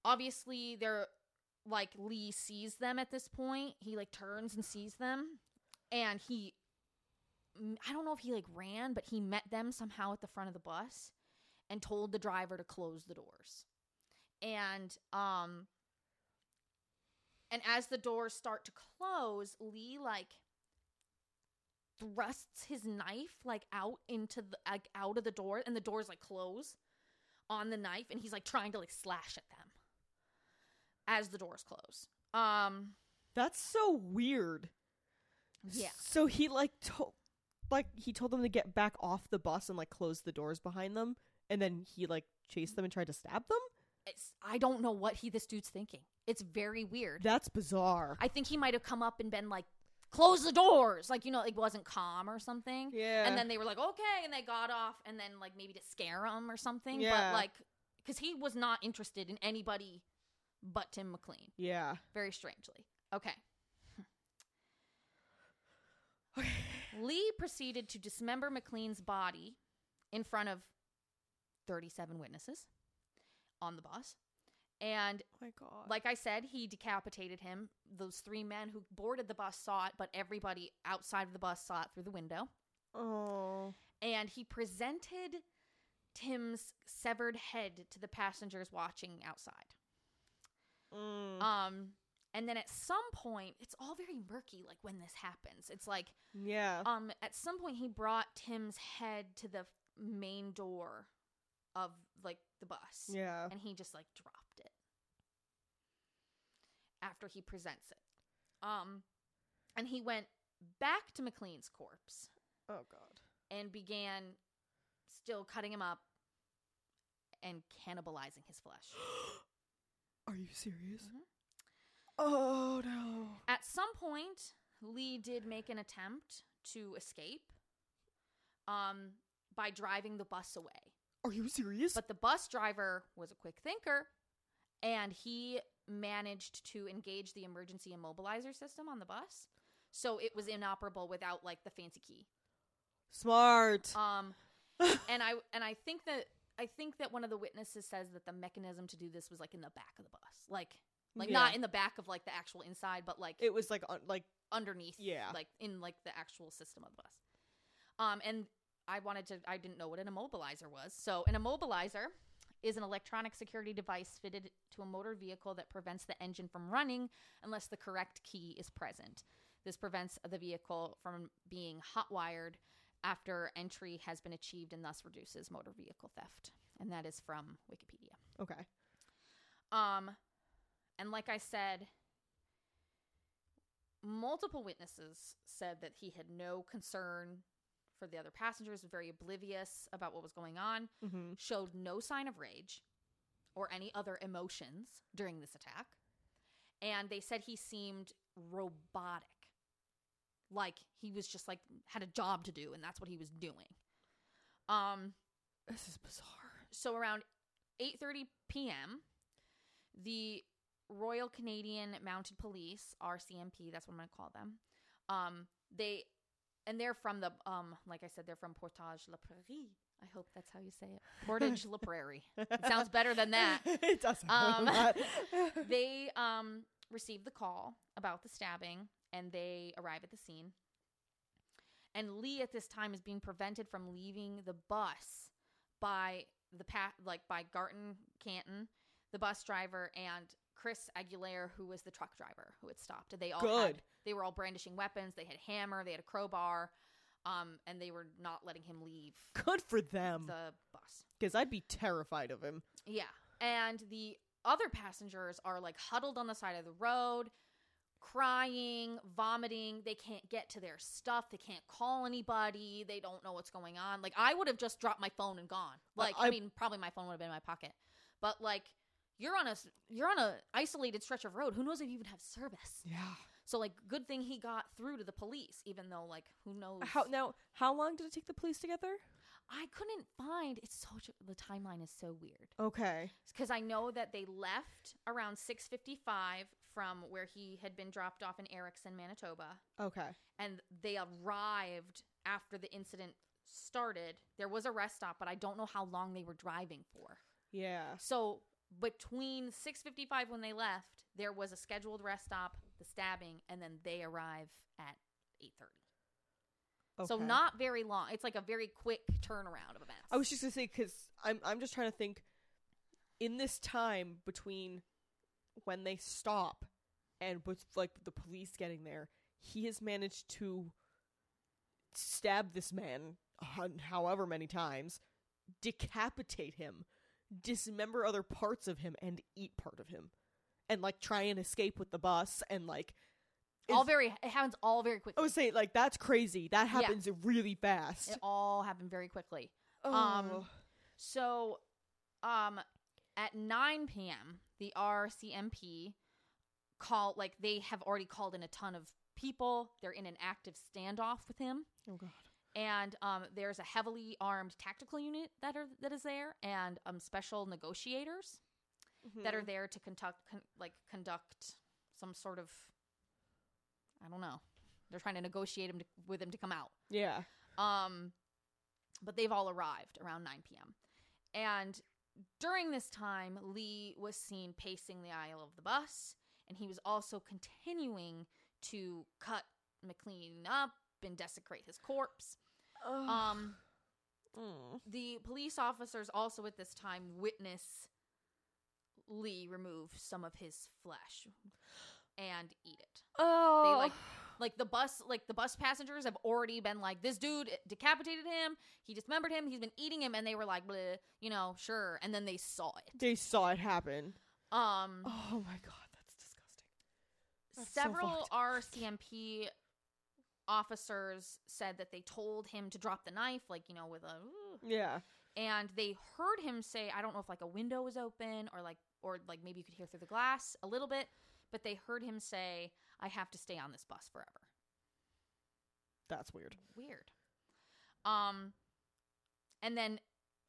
obviously they're like li sees them at this point. He like turns and sees them. And he i don't know if he like ran but he met them somehow at the front of the bus and told the driver to close the doors. And um and as the doors start to close li like thrusts his knife like out into the like out of the door and the doors like close on the knife and he's like trying to like slash at them as the doors close. Um That's so weird. yeah. So he like told like he told them to get back off the bus and like close the doors behind them and then he like chased them and tried to stab them? it's, i don't know what he this dude's thinking it's very weird That's bizarre. i think he might have come up and been like close the doors like you know it wasn't calm or something yeah. and then they were like okay and they got off and then like maybe to scare him or something Yeah. but like because he was not interested in anybody but tim mclean yeah. very strangely Okay. Okay. Li proceeded to dismember McLean's body in front of 37 witnesses on the bus. And Oh my god. like I said, he decapitated him. Those three men who boarded the bus saw it, but everybody outside of the bus saw it through the window. oh. And he presented Tim's severed head to the passengers watching outside. Mm. Um, and then at some point, it's all very murky, like when this happens. It's like, yeah. um, at some point, he brought Tim's head to the main door of like the bus. yeah. and he just like dropped it after he presents it. Um, and he went back to McLean's corpse Oh god. and began still cutting him up and cannibalizing his flesh. Are you serious? Mhm. Oh no. At some point, Li did make an attempt to escape um, by driving the bus away. Are you serious? But the bus driver was a quick thinker and he managed to engage the emergency immobilizer system on the bus. So it was inoperable without like the fancy key. Smart. Um and I and I think that I think that one of the witnesses says that the mechanism to do this was like in the back of the bus. Like like Yeah. not in the back of like the actual inside but like it was like on, like underneath Yeah. like in like the actual system of the bus um and i wanted to i didn't know what an immobilizer was so an immobilizer is an electronic security device fitted to a motor vehicle that prevents the engine from running unless the correct key is present this prevents the vehicle from being hot wired after entry has been achieved and thus reduces motor vehicle theft and that is from wikipedia okay. um, and like I said, multiple witnesses said that he had no concern for the other passengers, very oblivious about what was going on, Mm-hmm. showed no sign of rage or any other emotions during this attack. And they said he seemed robotic. Like he was just like had a job to do and that's what he was doing. Um This is bizarre. so around 8:30 p.m., the Royal Canadian Mounted Police, RCMP, that's what I'm going to call them. Um, they and they're from the um, like I said, they're from Portage la Prairie. I hope that's how you say it. Portage la Prairie. It sounds better than that. it doesn't. Um. They um received the call about the stabbing and they arrive at the scene. And Li at this time is being prevented from leaving the bus by the pat like by Garton Canton, the bus driver, and Chris Aguilera, who was the truck driver who had stopped. They all had, Good. they were all brandishing weapons. They had a hammer, they had a crowbar, um, and they were not letting him leave Good for them. the bus. Because I'd be terrified of him. Yeah. And the other passengers are like huddled on the side of the road, crying, vomiting. They can't get to their stuff. They can't call anybody. They don't know what's going on. Like I would have just dropped my phone and gone. Like I, I- mean, probably my phone would have been in my pocket. But like you're on a you're on a isolated stretch of road. Who knows if you even have service? Yeah. So like good thing he got through to the police even though like who knows How now? How long did it take the police to get there? I couldn't find it's so the timeline is so weird. Okay. because I know that they left around 6:55 from where he had been dropped off in Erickson, Manitoba, Okay. and they arrived after the incident started. There was a rest stop, but I don't know how long they were driving for. Yeah. So between 6:55 when they left, there was a scheduled rest stop, the stabbing, and then they arrive at 8:30. So not very long. It's like a very quick turnaround of events. I was just gonna say because I'm I'm just trying to think. In this time between when they stop and with like the police getting there, he has managed to stab this man however many times, decapitate him, dismember other parts of him, and eat part of him, and like try and escape with the bus and like. all very it happens all very quickly. I would say like that's crazy. That Yeah. happens really fast. It all happened very quickly. oh. um, So, um, at 9 p.m., the RCMP call like they have already called in a ton of people. They're in an active standoff with him, oh god. And um, there's a heavily armed tactical unit that are that is there, and um, special negotiators that are Mhm. there to conduct con- like conduct some sort of I don't know. They're trying to negotiate him to, with him to come out. Yeah. Um, but they've all arrived around 9 p.m. And during this time, Li was seen pacing the aisle of the bus, and he was also continuing to cut McLean up and desecrate his corpse. Um, Mm. the police officers also at this time witness Li remove some of his flesh and eat it. Oh. like- Like the bus, like the bus passengers have already been like, "This dude decapitated him. He dismembered him. He's been eating him," and they were like, Bleh, "You know, sure." And then they saw it. they saw it happen. Um, Oh my god, that's disgusting. that's so several fucked. RCMP officers said that they told him to drop the knife, like you know, with a. Yeah. and they heard him say i don't know if like a window was open or like or like maybe you could hear through the glass a little bit but they heard him say i have to stay on this bus forever That's weird. weird um and then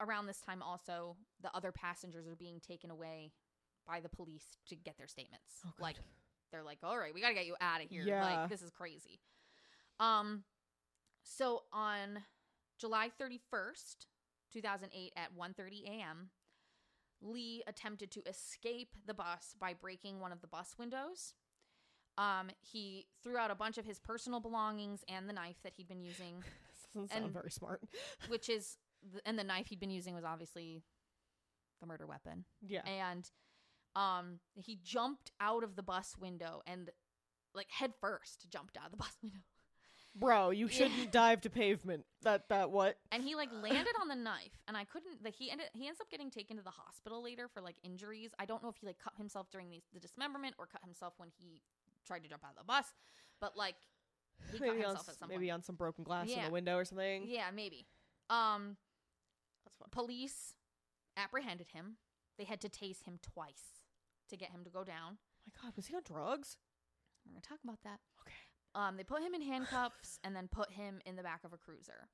around this time also the other passengers are being taken away by the police to get their statements Oh, like they're like all right we got to get you out of here Yeah. like this is crazy um so on july 31st 2008 at 1:30 a.m. Li attempted to escape the bus by breaking one of the bus windows. Um, he threw out a bunch of his personal belongings and the knife that he'd been using, doesn't sound And- very smart. which is and the knife he'd been using was obviously the murder weapon. Yeah. And um, he jumped out of the bus window and like head first jumped out of the bus window. Bro, you shouldn't dive to pavement. That that what? and he like landed on the knife and i couldn't like he ended he ends up getting taken to the hospital later for like injuries i don't know if he like cut himself during the, the dismemberment or cut himself when he tried to jump out of the bus but like he cut maybe on himself s- at some maybe point on some broken glass in Yeah. the window or something. yeah maybe um That's fun. police apprehended him they had to tase him twice to get him to go down my god, was he on drugs? we're gonna talk about that. Um, they put him in handcuffs and then put him in the back of a cruiser.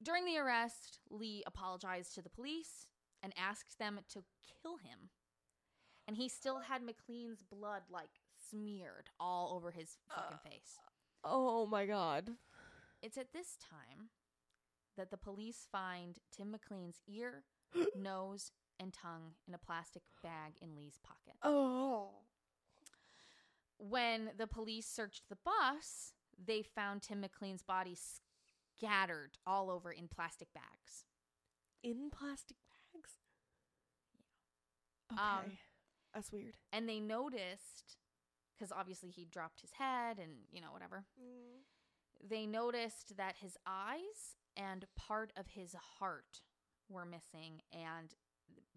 During the arrest, Li apologized to the police and asked them to kill him. And he still had McLean's blood like smeared all over his fucking face. Oh my god. It's at this time that the police find Tim McLean's ear, nose, and tongue in a plastic bag in Li's pocket. Oh. When the police searched the bus, they found Tim McLean's body scattered all over in plastic bags. In plastic bags? Okay. Um, That's weird. And they noticed, because obviously he dropped his head and, you know, whatever, they noticed that his eyes and part of his heart were missing, and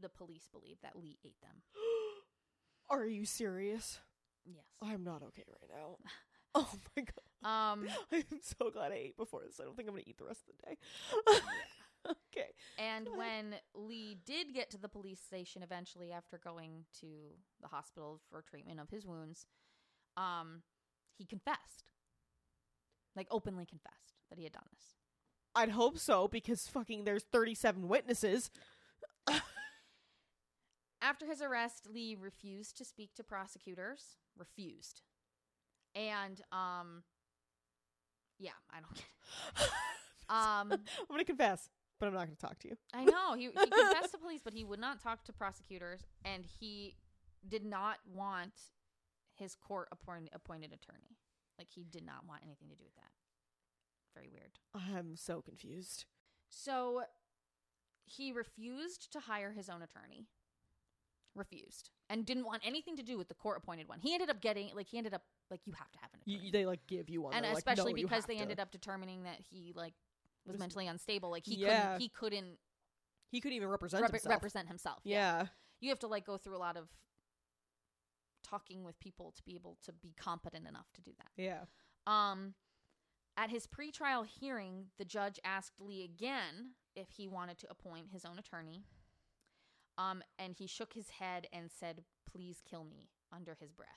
the police believe that Li ate them. Are you serious? Yes. I'm not okay right now. Oh my god. Um, I'm so glad I ate before this. I don't think I'm gonna eat the rest of the day. okay. And when Li did get to the police station eventually after going to the hospital for treatment of his wounds, um, he confessed. Like openly confessed that he had done this. I'd hope so because fucking there's 37 witnesses. After his arrest, Li refused to speak to prosecutors. Refused. And um yeah, I don't get it. Um I'm gonna confess, but I'm not gonna talk to you. I know. He, he confessed to police, but he would not talk to prosecutors, and he did not want his court appointed, appointed attorney. Like, he did not want anything to do with that. Very weird. I'm so confused. So, he refused to hire his own attorney. Refused. And didn't want anything to do with the court appointed one. He ended up getting, like, he ended up, like, you have to have an You, attorney. they like give you one, and They're like, especially "No, because they to." ended up determining that he, like, was Was- mentally unstable. Like, he Yeah. couldn't, he couldn't He couldn't even represent rep- himself. represent himself. yeah. you have to like go through a lot of talking with people to be able to be competent enough to do that. Yeah. Um at his pretrial hearing, the judge asked Li again if he wanted to appoint his own attorney. Um and he shook his head and said, "Please kill me" under his breath.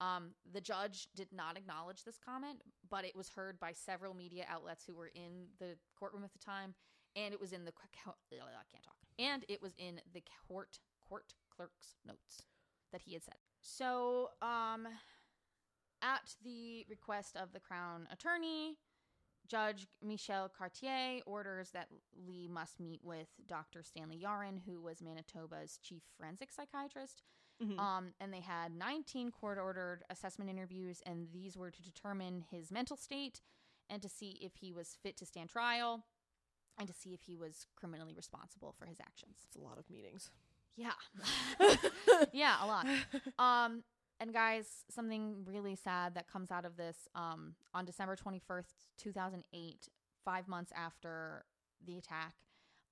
Um the judge did not acknowledge this comment, but it was heard by several media outlets who were in the courtroom at the time and it was in the I can't talk. And it was in the court court clerk's notes that he had said. So, um at the request of the Crown Attorney, Judge Michel Cartier orders that Li must meet with Dr. Stanley Yaren, who was Manitoba's chief forensic psychiatrist. Mhm. Um, and they had 19 court ordered assessment interviews, and these were to determine his mental state and to see if he was fit to stand trial and to see if he was criminally responsible for his actions. it's a lot of meetings. Yeah. yeah, a lot. Um, and guys, something really sad that comes out of this um, on December 21st, 2008, five months after the attack,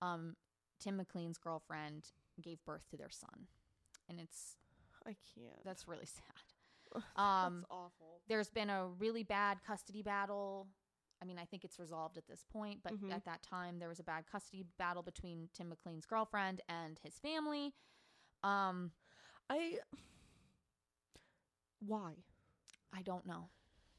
um, Tim McLean's girlfriend gave birth to their son. And it's I can't. that's really sad. Um, That's awful. there's been a really bad custody battle. I mean, I think it's resolved at this point, but Mhm. at that time there was a bad custody battle between Tim McLean's girlfriend and his family. Um, I. Why? I don't know.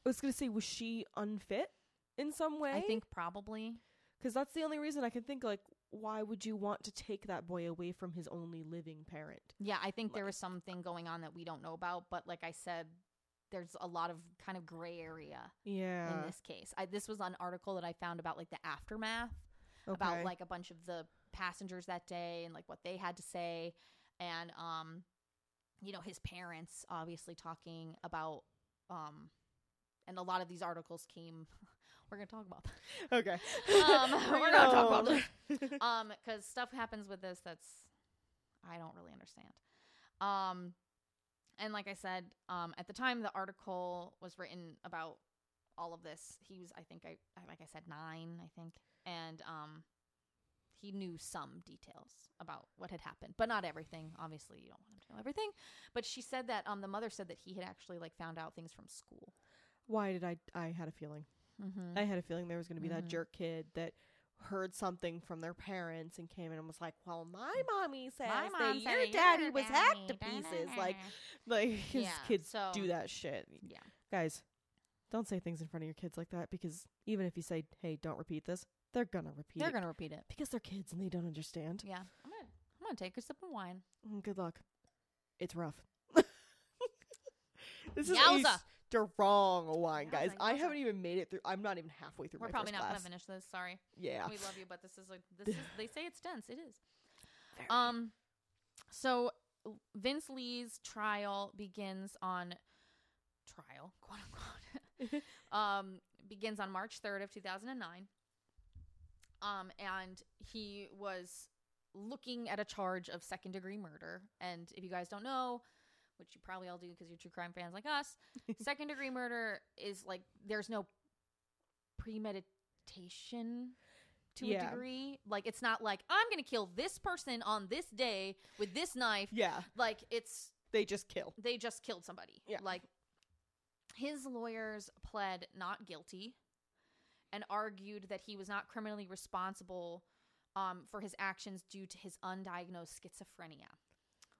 I was gonna say, was she unfit in some way? I think probably. because that's the only reason I can think. Like, why would you want to take that boy away from his only living parent? Yeah, I think there was something going on that we don't know about, but like I said, there's a lot of kind of gray area Yeah. in this case. I, this was an article that I found about like the aftermath okay. about like a bunch of the passengers that day and like what they had to say and um you know his parents obviously talking about um and a lot of these articles came we're to talk about that. okay. Um, we're gonna talk about on. um cuz stuff happens with this that's I don't really understand. Um and like I said, um at the time the article was written about all of this, he was I think I like I said 9, I think. And um he knew some details about what had happened, but not everything. Obviously, you don't want him to know everything. But she said that um the mother said that he had actually like found out things from school. Why did I? I had a feeling. Mm-hmm. I had a feeling there was going to be that Mhm. jerk kid that heard something from their parents and came in and was like, "Well, my mommy says My that mom said your daddy your was daddy, hacked to da, da, pieces." da, Like, like his Yeah, kids so- do that shit. yeah. Guys, don't say things in front of your kids like that because even if you say, "Hey, don't repeat this," they're gonna repeat They're it to repeat it. because they're kids and they don't understand. Yeah. I'm to I'm to take a sip of wine. Mm, Good luck. It's rough. this is Yowza. a strong wine, guys. Yowza, I yowza. haven't even made it through. I'm not even halfway through We're my probably first not to finish this. Sorry. Yeah. We love you, but this is like this is they say it's dense. It is. Very. Um so Vince Li's trial begins on trial, quote unquote. um begins on March 3rd of 2009. Um and he was looking at a charge of second degree murder and if you guys don't know which you probably all do because you're true crime fans like us second degree murder is like there's no premeditation to a degree. Like it's not like I'm gonna kill this person on this day with this knife. yeah, Like it's they just kill. they just killed somebody. Yeah. Like his lawyers pled not guilty and argued that he was not criminally responsible um, for his actions due to his undiagnosed schizophrenia,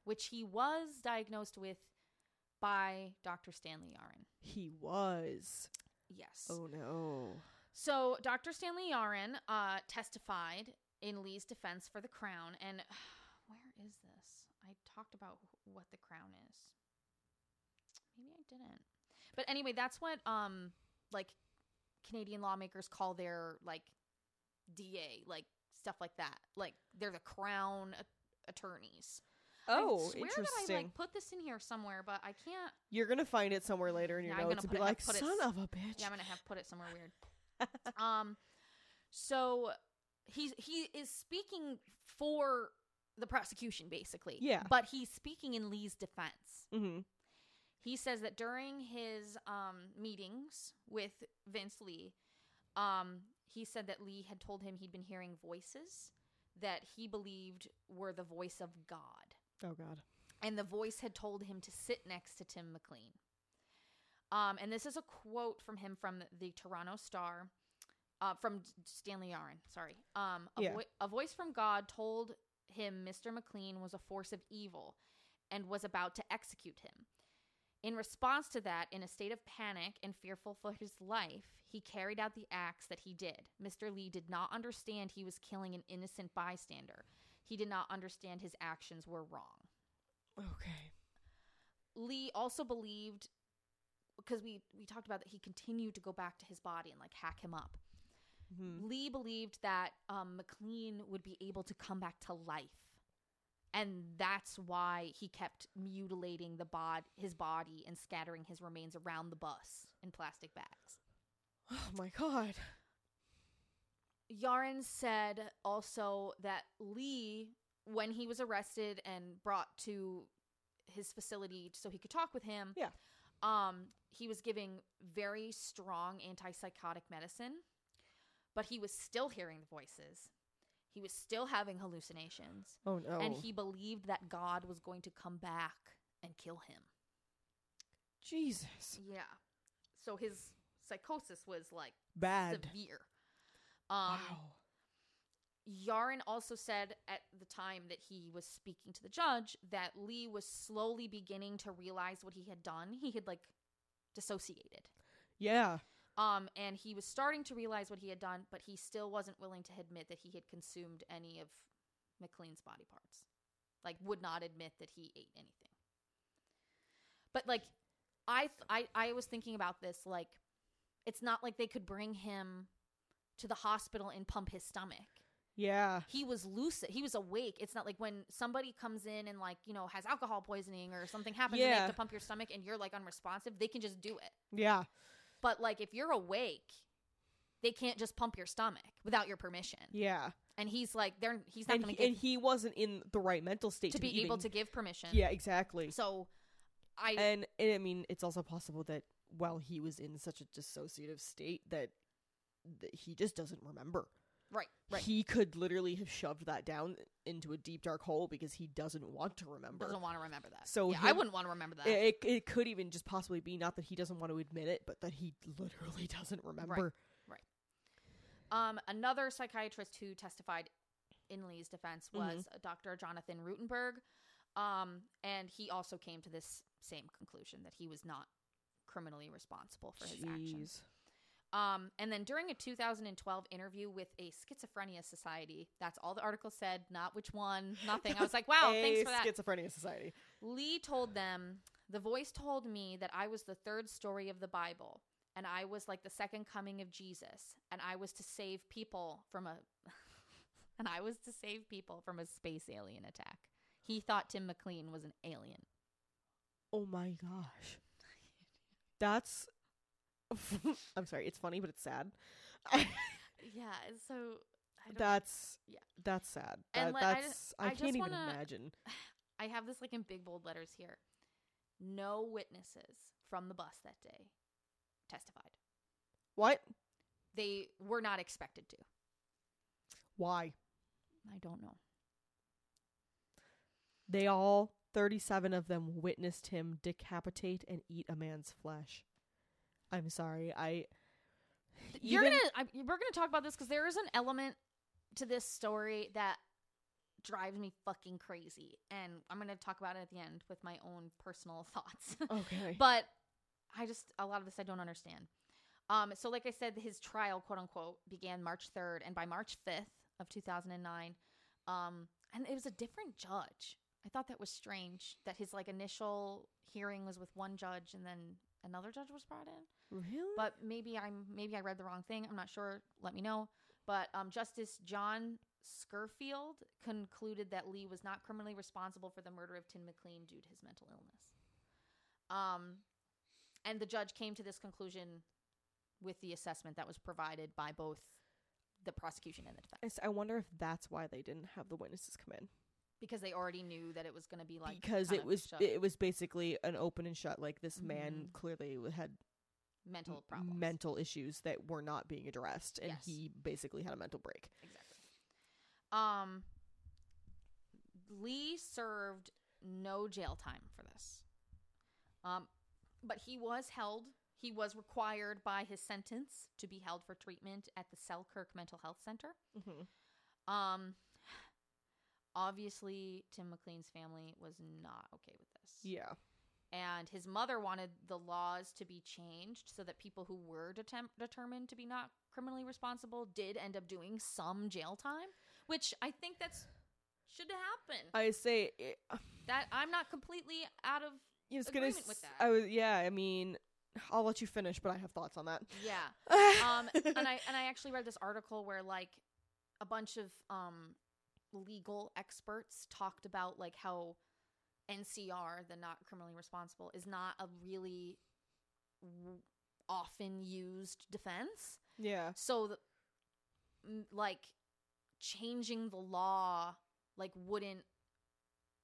which he was diagnosed with by Dr. Stanley Yaren. He was. Yes. Oh no. So Dr. Stanley Yaren uh, testified in Li's defense for the crown, and where is this? I talked about what the crown is. Maybe I didn't. But anyway, that's what um like Canadian lawmakers call their like DA, like stuff like that. Like they're the crown a- attorneys. Oh, I swear interesting. That I like put this in here somewhere, but I can't. You're gonna find it somewhere later in your Yeah, notes and be it- like, it "Son of a bitch." Yeah, I'm gonna have put it somewhere weird. um, so he's he is speaking for the prosecution, basically. Yeah. but he's speaking in Li's defense. mm-hmm. He says that during his um meetings with Vince Li, um, he said that Li had told him he'd been hearing voices that he believed were the voice of God Oh God. and the voice had told him to sit next to Tim McLean. Um, and this is a quote from him from the Toronto Star, uh, from Stanley Yaren. Sorry. Um, a, Yeah. vo- a voice from God told him Mr. McLean was a force of evil and was about to execute him. In response to that, in a state of panic and fearful for his life, he carried out the acts that he did. Mr. Li did not understand he was killing an innocent bystander. He did not understand his actions were wrong. Okay. Li also believed because we we talked about that he continued to go back to his body and like hack him up. Mhm. Li believed that um, McLean would be able to come back to life, and that's why he kept mutilating the bod his body and scattering his remains around the bus in plastic bags. Oh my god. Yaren said also that Li, when he was arrested and brought to his facility so he could talk with him, Yeah. um, he was giving very strong antipsychotic medicine, but he was still hearing the voices. He was still having hallucinations, Oh no. and he believed that God was going to come back and kill him. Jesus. Yeah. So his psychosis was like Bad. severe. Um, wow. Yaren also said at the time that he was speaking to the judge that Li was slowly beginning to realize what he had done. He had like dissociated. Yeah. Um, and he was starting to realize what he had done, but he still wasn't willing to admit that he had consumed any of McLean's body parts. Like, would not admit that he ate anything. But like, I th- I I was thinking about this. Like, it's not like they could bring him to the hospital and pump his stomach Yeah. he was lucid he was awake it's not like when somebody comes in and like you know has alcohol poisoning or something happens and they Yeah. have to pump your stomach and you're like unresponsive they can just do it Yeah. But like if you're awake they can't just pump your stomach without your permission Yeah. and he's like they're he's not going he, to and he wasn't in the right mental state to be able even- to give permission Yeah, exactly. so i and, and I mean, it's also possible that while he was in such a dissociative state that, that he just doesn't remember. Right right He could literally have shoved that down into a deep dark hole because he doesn't want to remember. doesn't want to remember that So yeah, i wouldn't want to remember that It, it, could even just possibly be not that he doesn't want to admit it, but that he literally doesn't remember. Right. Um, another psychiatrist who testified in Li's defense Mm-hmm. was Dr. Jonathan Rootenberg. Um, and he also came to this same conclusion that he was not criminally responsible for his actions. Um, and then during a 2012 interview with a schizophrenia society, that's all the article said, not which one, nothing. I was like, wow, thanks for that. Schizophrenia Society. Li told them, The voice told me that I was the third story of the Bible, and I was like the second coming of Jesus, and I was to save people from a. and I was to save people from a space alien attack. He thought Tim McLean was an alien. Oh my gosh. That's. I'm sorry, it's funny, but it's sad. Yeah, and so I that's Yeah. that's sad. That, like, I that's just- I, I can't even wanna- imagine. I have this like in big bold letters here. No witnesses from the bus that day testified. What? They were not expected to. Why? I don't know. They all 37 of them witnessed him decapitate and eat a man's flesh. I'm sorry. I You're even- gonna I, we're gonna talk about this because there is an element to this story that drives me fucking crazy, and I'm gonna talk about it at the end with my own personal thoughts. Okay. but I just a lot of this I don't understand. Um, so like I said, his trial, quote unquote, began March 3rd, and by March 5th of 2009, um, and it was a different judge. I thought that was strange that his like initial hearing was with one judge, and then another judge was brought in really? but maybe I'm maybe I read the wrong thing. I'm not sure. Let me know. But um, Justice John Scurfield concluded that Li was not criminally responsible for the murder of Tim McLean due to his mental illness. Um, and the judge came to this conclusion with the assessment that was provided by both the prosecution and the defense I wonder if that's why they didn't have the witnesses come in because they already knew that it was going to be like because it was shut- it was basically an open and shut like this man Mhm. clearly had mental problems. mental issues that were not being addressed and Yes. he basically had a mental break. Exactly. Um, Li served no jail time for this. Um, but he was held. He was required by his sentence to be held for treatment at the Selkirk Mental Health Center. Mm-hmm. Um, obviously, Tim McLean's family was not okay with this. Yeah. And his mother wanted the laws to be changed so that people who were detem- determined to be not criminally responsible did end up doing some jail time, which I think that's should happen. I say it, that I'm not completely out of I was gonna agreement with that. I was yeah. I mean, I'll let you finish, but I have thoughts on that. Yeah. Um, and I and I actually read this article where like a bunch of um legal experts talked about like how NCR, the not criminally responsible, is not a really w- often used defense. yeah. So, the, m- like, changing the law, like, wouldn't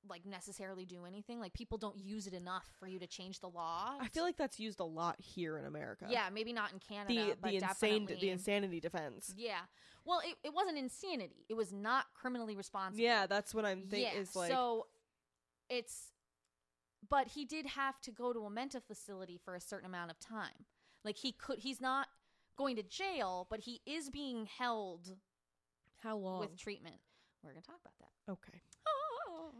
like necessarily do anything. Like, people don't use it enough for you to change the law. I feel like that's used a lot here in America. yeah, maybe not in Canada, The but the insane definitely. the insanity defense. yeah. Well, it, it wasn't insanity. It was not criminally responsible. Yeah, that's what I'm thinking. yeah. Is like so it's, but he did have to go to a mental facility for a certain amount of time. Like he could, he's not going to jail, but he is being held how long? with treatment. We're gonna talk about that. okay. Oh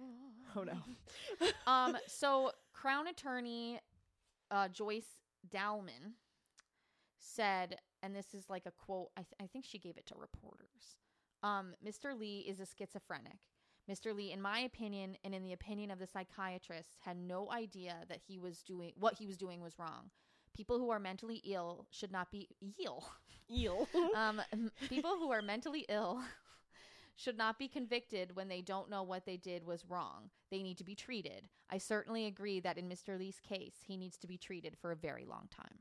no. um. So Crown Attorney uh, Joyce Dalmyn said, and this is like a quote. I, th- I think she gave it to reporters. Um, Mr. Li is a schizophrenic. Mr. Li, in my opinion, and in the opinion of the psychiatrist, had no idea that he was doing what he was doing was wrong. People who are mentally ill should not be ill. Eel. um, people who are mentally ill should not be convicted when they don't know what they did was wrong. They need to be treated. I certainly agree that in Mr. Li's case, he needs to be treated for a very long time.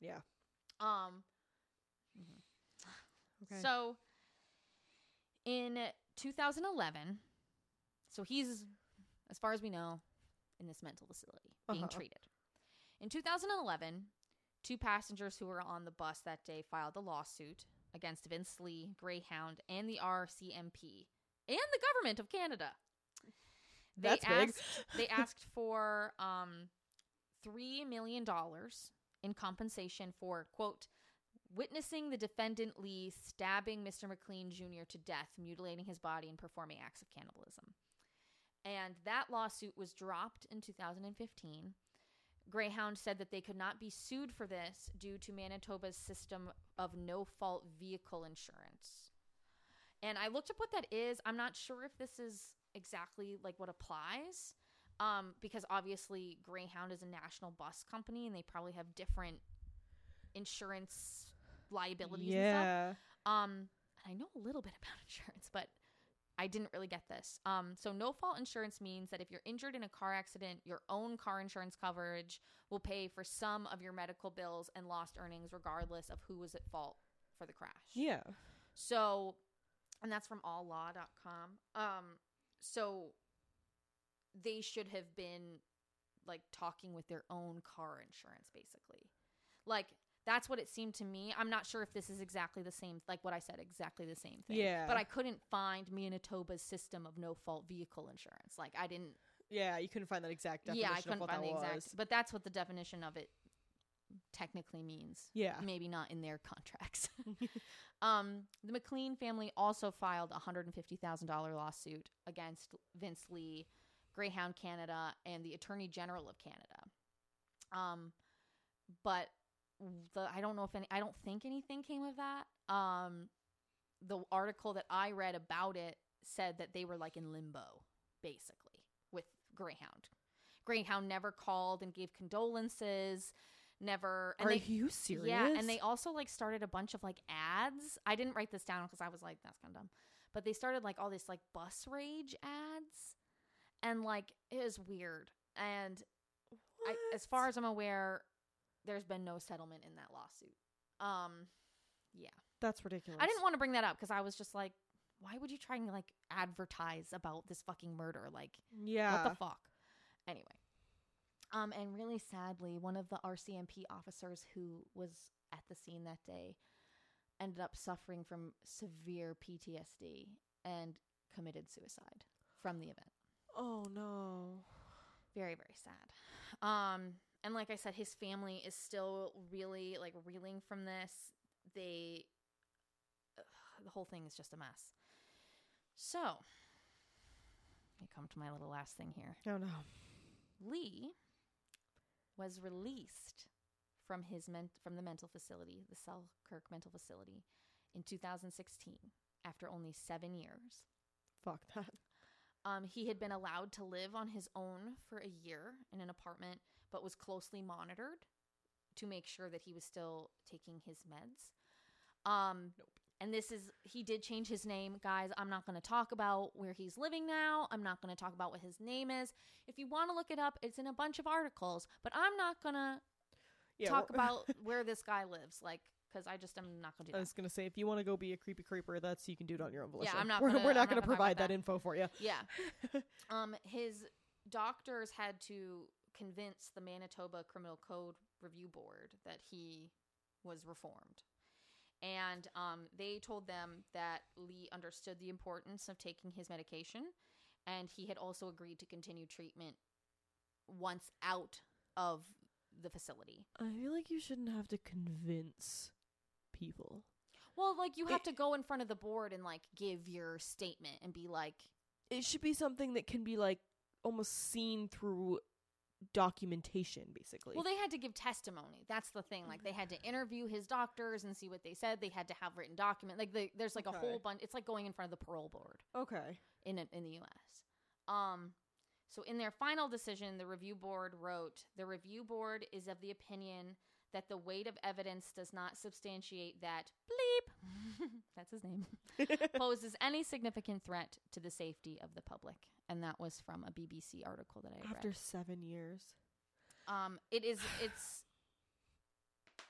yeah. Um, Okay. so in 2011, so he's, as far as we know, in this mental facility being Uh-huh. treated. In 2011, two passengers who were on the bus that day filed a lawsuit against Vince Li, Greyhound, and the RCMP and the government of Canada. They That's big. asked, they asked for um, three million dollars in compensation for quote witnessing the defendant Li stabbing Mr. McLean Jr. to death, mutilating his body, and performing acts of cannibalism. And that lawsuit was dropped in 2015. Greyhound said that they could not be sued for this due to Manitoba's system of no fault vehicle insurance. And I looked up what that is. I'm not sure if this is exactly like what applies. Um, because obviously Greyhound is a national bus company and they probably have different insurance liabilities and stuff. Yeah. Um, I know a little bit about insurance, but I didn't really get this. Um, so no fault insurance means that if you're injured in a car accident, your own car insurance coverage will pay for some of your medical bills and lost earnings, regardless of who was at fault for the crash. Yeah. So, and that's from alllaw.com. Um, so they should have been like talking with their own car insurance, basically. Like, that's what it seemed to me. I'm not sure if this is exactly the same, like what I said, exactly the same thing. Yeah. But I couldn't find Manitoba's system of no fault vehicle insurance. Like, I didn't, Yeah, you couldn't find that exact definition yeah, I couldn't find the exact, was. but that's what the definition of it technically means Yeah. maybe not in their contracts. um, the McLean family also filed a hundred and fifty thousand dollar lawsuit against Vince Li, Greyhound Canada, and the Attorney General of Canada. Um, but the I don't know if any I don't think anything came of that. Um, the article that I read about it said that they were like in limbo, basically, with Greyhound. Greyhound never called and gave condolences. Never. And Are they, you serious? yeah, and they also like started a bunch of like ads. I didn't write this down because I was like, that's kind of dumb. But they started like all this like bus rage ads, and like it was weird. And I, as far as I'm aware, there's been no settlement in that lawsuit. Um, yeah, That's ridiculous. I didn't want to bring that up because I was just like, why would you try and like advertise about this fucking murder? Like, Yeah. what the fuck? Anyway. Um, and really sadly, one of the RCMP officers who was at the scene that day ended up suffering from severe PTSD and committed suicide from the event. oh no. Very, very sad. Um, and like I said, his family is still really like reeling from this. They, ugh, the whole thing is just a mess. So, I come to my little last thing here. Oh no. Li was released from his men- from the mental facility, the Selkirk mental facility, in 2016 after only seven years. Fuck that. Um, he had been allowed to live on his own for a year in an apartment, but was closely monitored to make sure that he was still taking his meds. Um, Nope. and this is he did change his name, guys. I'm not going to talk about where he's living now. I'm not going to talk about what his name is. If you want to look it up, it's in a bunch of articles, but I'm not going to Yeah, talk we're- about where this guy lives, like because I just am not going to do I that. was gonna say if you want to go be a creepy creeper, that's you can do it on your own volition. I'm not We're, gonna- we're not gonna gonna provide that that. info for you. Yeah. um, his doctors had to convince the Manitoba Criminal Code Review Board that he was reformed. And um, they told them that Li understood the importance of taking his medication, and he had also agreed to continue treatment once out of the facility. I feel like you shouldn't have to convince people. Well, like you have It- to go in front of the board and like give your statement and be like, It should be something that can be like almost seen through documentation, basically. Well, they had to give testimony. That's the thing. Like they had to interview his doctors and see what they said. They had to have written document. Like they, there's like Okay. a whole bunch. It's like going in front of the parole board okay. in in the U.S. Um, so in their final decision, the review board wrote, "The review board is of the opinion that the weight of evidence does not substantiate that bleep that's his name poses any significant threat to the safety of the public." And that was from a BBC article that I read. After seven years. Um, it is. It's.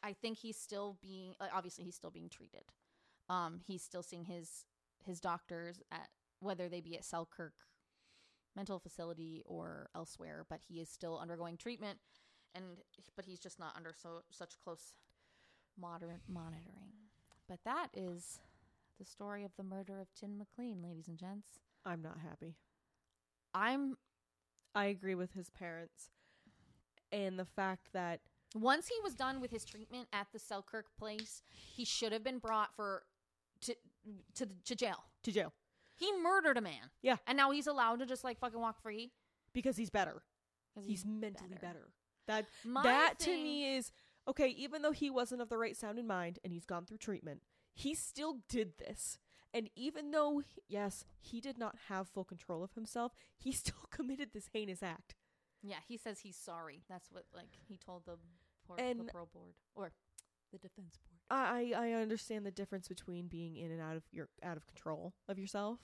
I think he's still being. Like, obviously, he's still being treated. Um, he's still seeing his his doctors at whether they be at Selkirk mental facility or elsewhere, but he is still undergoing treatment, and but he's just not under so such close moderate monitoring. But that is the story of the murder of Tim McLean, ladies and gents. I'm not happy. I'm I agree with his parents. And the fact that once he was done with his treatment at the Selkirk place, he should have been brought for to to to jail. to jail He murdered a man. Yeah. and now he's allowed to just like fucking walk free. because he's better. 'cause He's, mentally better. better. That My that to me is okay, even though he wasn't of the right sound in mind and he's gone through treatment, he still did this. And even though yes, he did not have full control of himself, he still committed this heinous act. Yeah, he says he's sorry. That's what like he told the por- the parole board or the defense board. I I I understand the difference between being in and out of your out of control of yourself.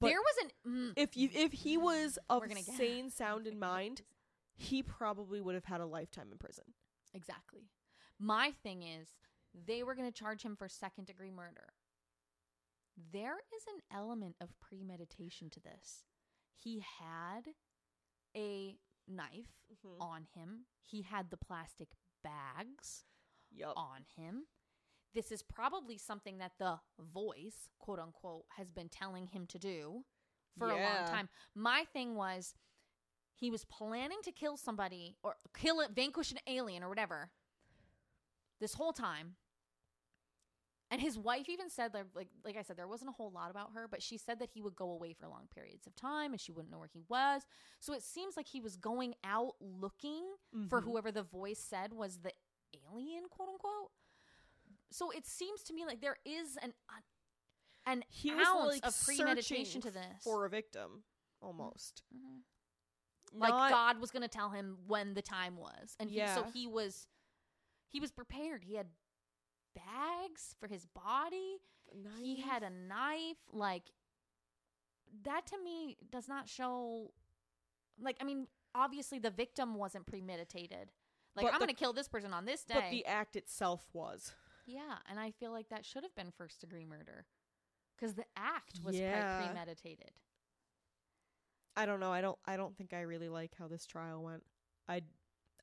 But there was an mm, if you if he was of We're gonna get- sane sound in mind, he probably would have had a lifetime in prison. exactly. My thing is they were going to charge him for second degree murder. There is an element of premeditation to this. He had a knife mm-hmm. on him. He had the plastic bags Yup. on him. This is probably something that the voice, quote unquote, has been telling him to do for a long time. My thing was he was planning to kill somebody or kill it, vanquish an alien or whatever this whole time. And his wife even said like, like like I said there wasn't a whole lot about her, but she said that he would go away for long periods of time and she wouldn't know where he was. So it seems like he was going out looking for Mhm. whoever the voice said was the alien, quote unquote. So it seems to me like there is an an He was ounce like of premeditation to this. for a victim, almost. Mhm. Like Not- God was going to tell him when the time was, and he, so Yeah. he was he was prepared. He had bags for his body. He had a knife. Like that to me does not show. Like I mean, obviously the victim wasn't premeditated. Like But I'm the- going to kill this person on this day. but the act itself was. Yeah, and I feel like that should have been first degree murder because the act was pre- Yeah. premeditated. I don't know. I don't. I don't think I really like how this trial went. I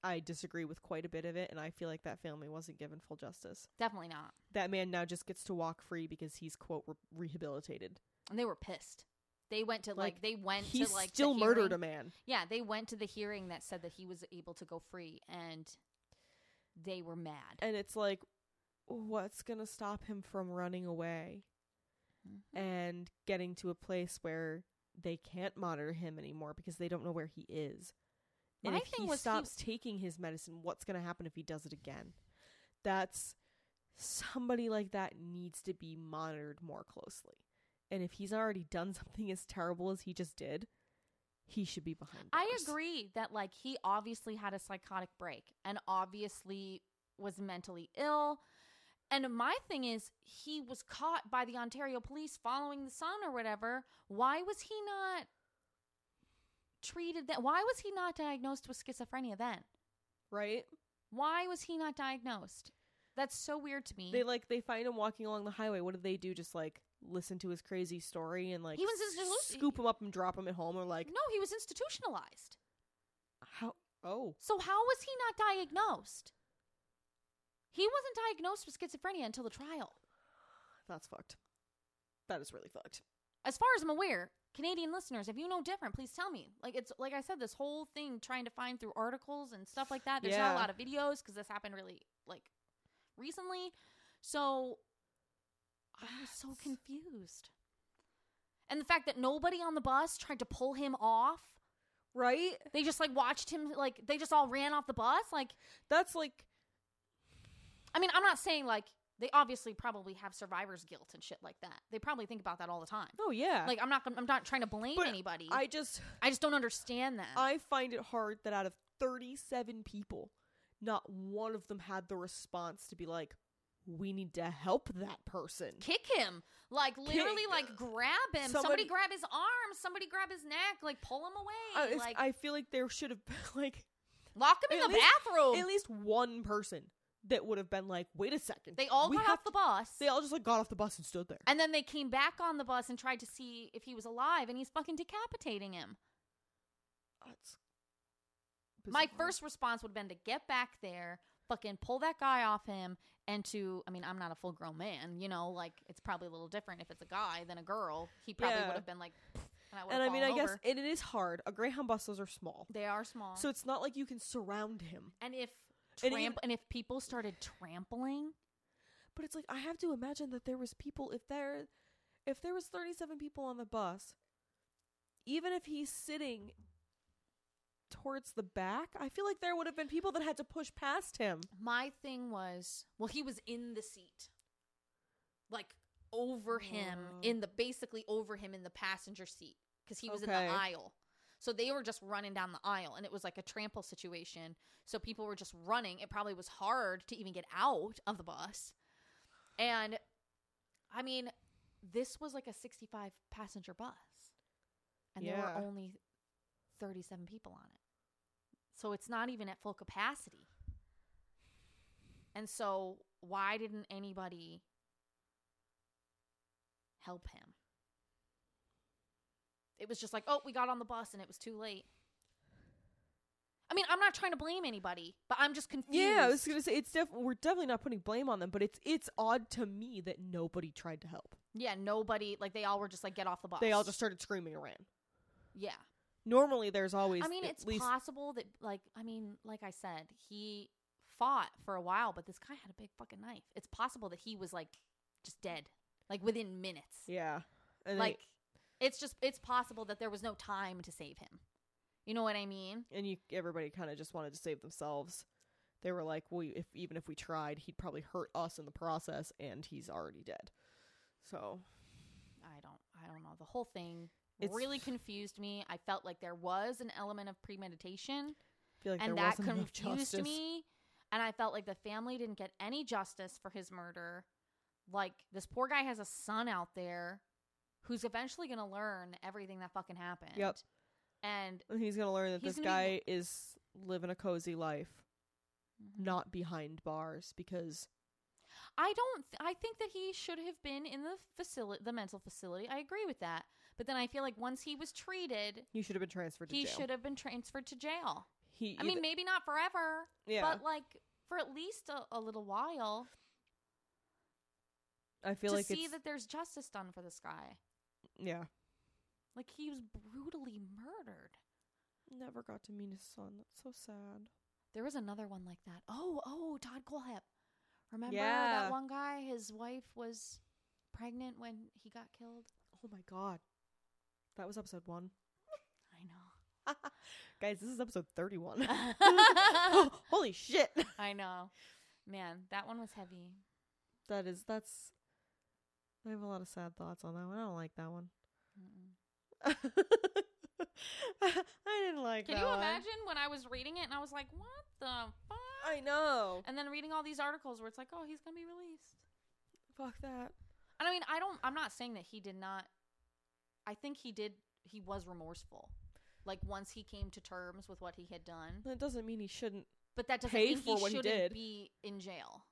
I disagree with quite a bit of it, and I feel like that family wasn't given full justice. Definitely not. That man now just gets to walk free because he's quote re- rehabilitated. And they were pissed. They went to like, Like, they went He to like still murdered a man. Yeah, they went to the hearing that said that he was able to go free, and they were mad. And it's like, what's gonna stop him from running away Mhm. and getting to a place where they can't monitor him anymore because they don't know where he is? And My if he was he- stops taking his medicine, what's gonna happen if he does it again? That's somebody like that needs to be monitored more closely. And if he's already done something as terrible as he just did, he should be behind. Bars. I agree that like he obviously had a psychotic break and obviously was mentally ill. And my thing is he was caught by the Ontario police following the son or whatever. Why was he not treated that why was he not diagnosed with schizophrenia then? right? Why was he not diagnosed? That's so weird to me. They like they find him walking along the highway. What do they do? Just like listen to his crazy story and like He was institu- scoop him up and drop him at home, or like no, he was institutionalized. how? Oh, So how was he not diagnosed? He wasn't diagnosed with schizophrenia until the trial. that's fucked. That is really fucked. as far as I'm aware, Canadian listeners, if you know different, please tell me. Like it's like I said, this whole thing trying to find through articles and stuff like that. There's not Yeah. a lot of videos because this happened really like recently. So I was so confused. And the fact that nobody on the bus tried to pull him off. Right? They just like watched him like they just all ran off the bus. Like That's like I mean, I'm not saying like they obviously probably have survivor's guilt and shit like that. They probably think about that all the time. oh yeah. Like I'm not I'm not trying to blame But anybody. I just I just don't understand that. I find it hard that out of 37 people, not one of them had the response to be like, we need to help that person. Kick him. Like literally like grab him. Somebody, Somebody- grab his arm. Somebody grab his neck. Like pull him away. It's- like I feel like there should have been like lock him in at the least- bathroom. at least one person that would have been like, wait a second. they all we got have off the bus. They all just like got off the bus and stood there. and then they came back on the bus and tried to see if he was alive and he's fucking decapitating him. That's My first response would have been to get back there, fucking pull that guy off him, and to, I mean, I'm not a full grown man, you know, like it's probably a little different if it's a guy than a girl. He probably Yeah. would have been like, and I And I mean, I fallen guess over. and it is hard. A Greyhound buses are small, they are small. so it's not like you can surround him. and if And tramp- even- and if people started trampling, But it's like I have to imagine that there was people if there if there was 37 people on the bus, even if he's sitting towards the back, I feel like there would have been people that had to push past him. my thing was, well, he was in the seat, like over him in the oh. basically over him in the passenger seat because he was in the aisle. So they were just running down the aisle, and it was like a trample situation. So people were just running. It probably was hard to even get out of the bus. And I mean, this was like a 65 passenger bus, and there were only 37 people on it. So it's not even at full capacity. And so, why didn't anybody help him? It was just like, oh, we got on the bus and it was too late. I mean, I'm not trying to blame anybody, but I'm just confused. Yeah, I was gonna say it's def- we're definitely not putting blame on them, but it's it's odd to me that nobody tried to help. yeah, nobody, like, they all were just like, get off the bus. They all just started screaming and ran. yeah. Normally, there's always. I mean, it's least possible that, like, I mean, like I said, he fought for a while, but this guy had a big fucking knife. It's possible that he was, like, just dead, like, within minutes. yeah, and like it's just it's possible that there was no time to save him. You know what i mean? And you everybody kind of just wanted to save themselves. They were like, "Well, if even if we tried, he'd probably hurt us in the process, and he's already dead." So i don't i don't know. The whole thing It's- really confused me. I felt like there was an element of premeditation feel like and that confused me. And i felt like the family didn't get any justice for his murder. Like this poor guy has a son out there who's eventually going to learn everything that fucking happened Yep. and he's gonna learn that He's this gonna guy is living a cozy life, mm-hmm. not behind bars, because I don't. Th- I think that he should have been in the facility, the mental facility. I agree with that. But then I feel like once he was treated, he should have been transferred to he jail. should have been transferred to jail. He, I mean, maybe not forever, yeah, but like for at least a, a little while I feel to like see that there's justice done for this guy. Yeah. Like he was brutally murdered. Never got to meet his son. That's so sad. There was another one like that. Oh, oh, Todd Kohlhepp. Remember Yeah. that one guy? His wife was pregnant when he got killed. Oh my god, that was episode one. I know. Guys, this is episode thirty-one. Oh, holy shit! I know. Man, that one was heavy. That is that's. I have a lot of sad thoughts on that one. I don't like that one. I didn't like that. Can that you one. imagine when I was reading it and I was like, what the fuck? I know. And then reading all these articles where it's like, oh, he's gonna be released. Fuck that. And I mean, I don't. I'm not saying that he did not. I think he did. He was remorseful. Like once he came to terms with what he had done, That doesn't mean he shouldn't. but that doesn't mean for he what he shouldn't did. be in jail.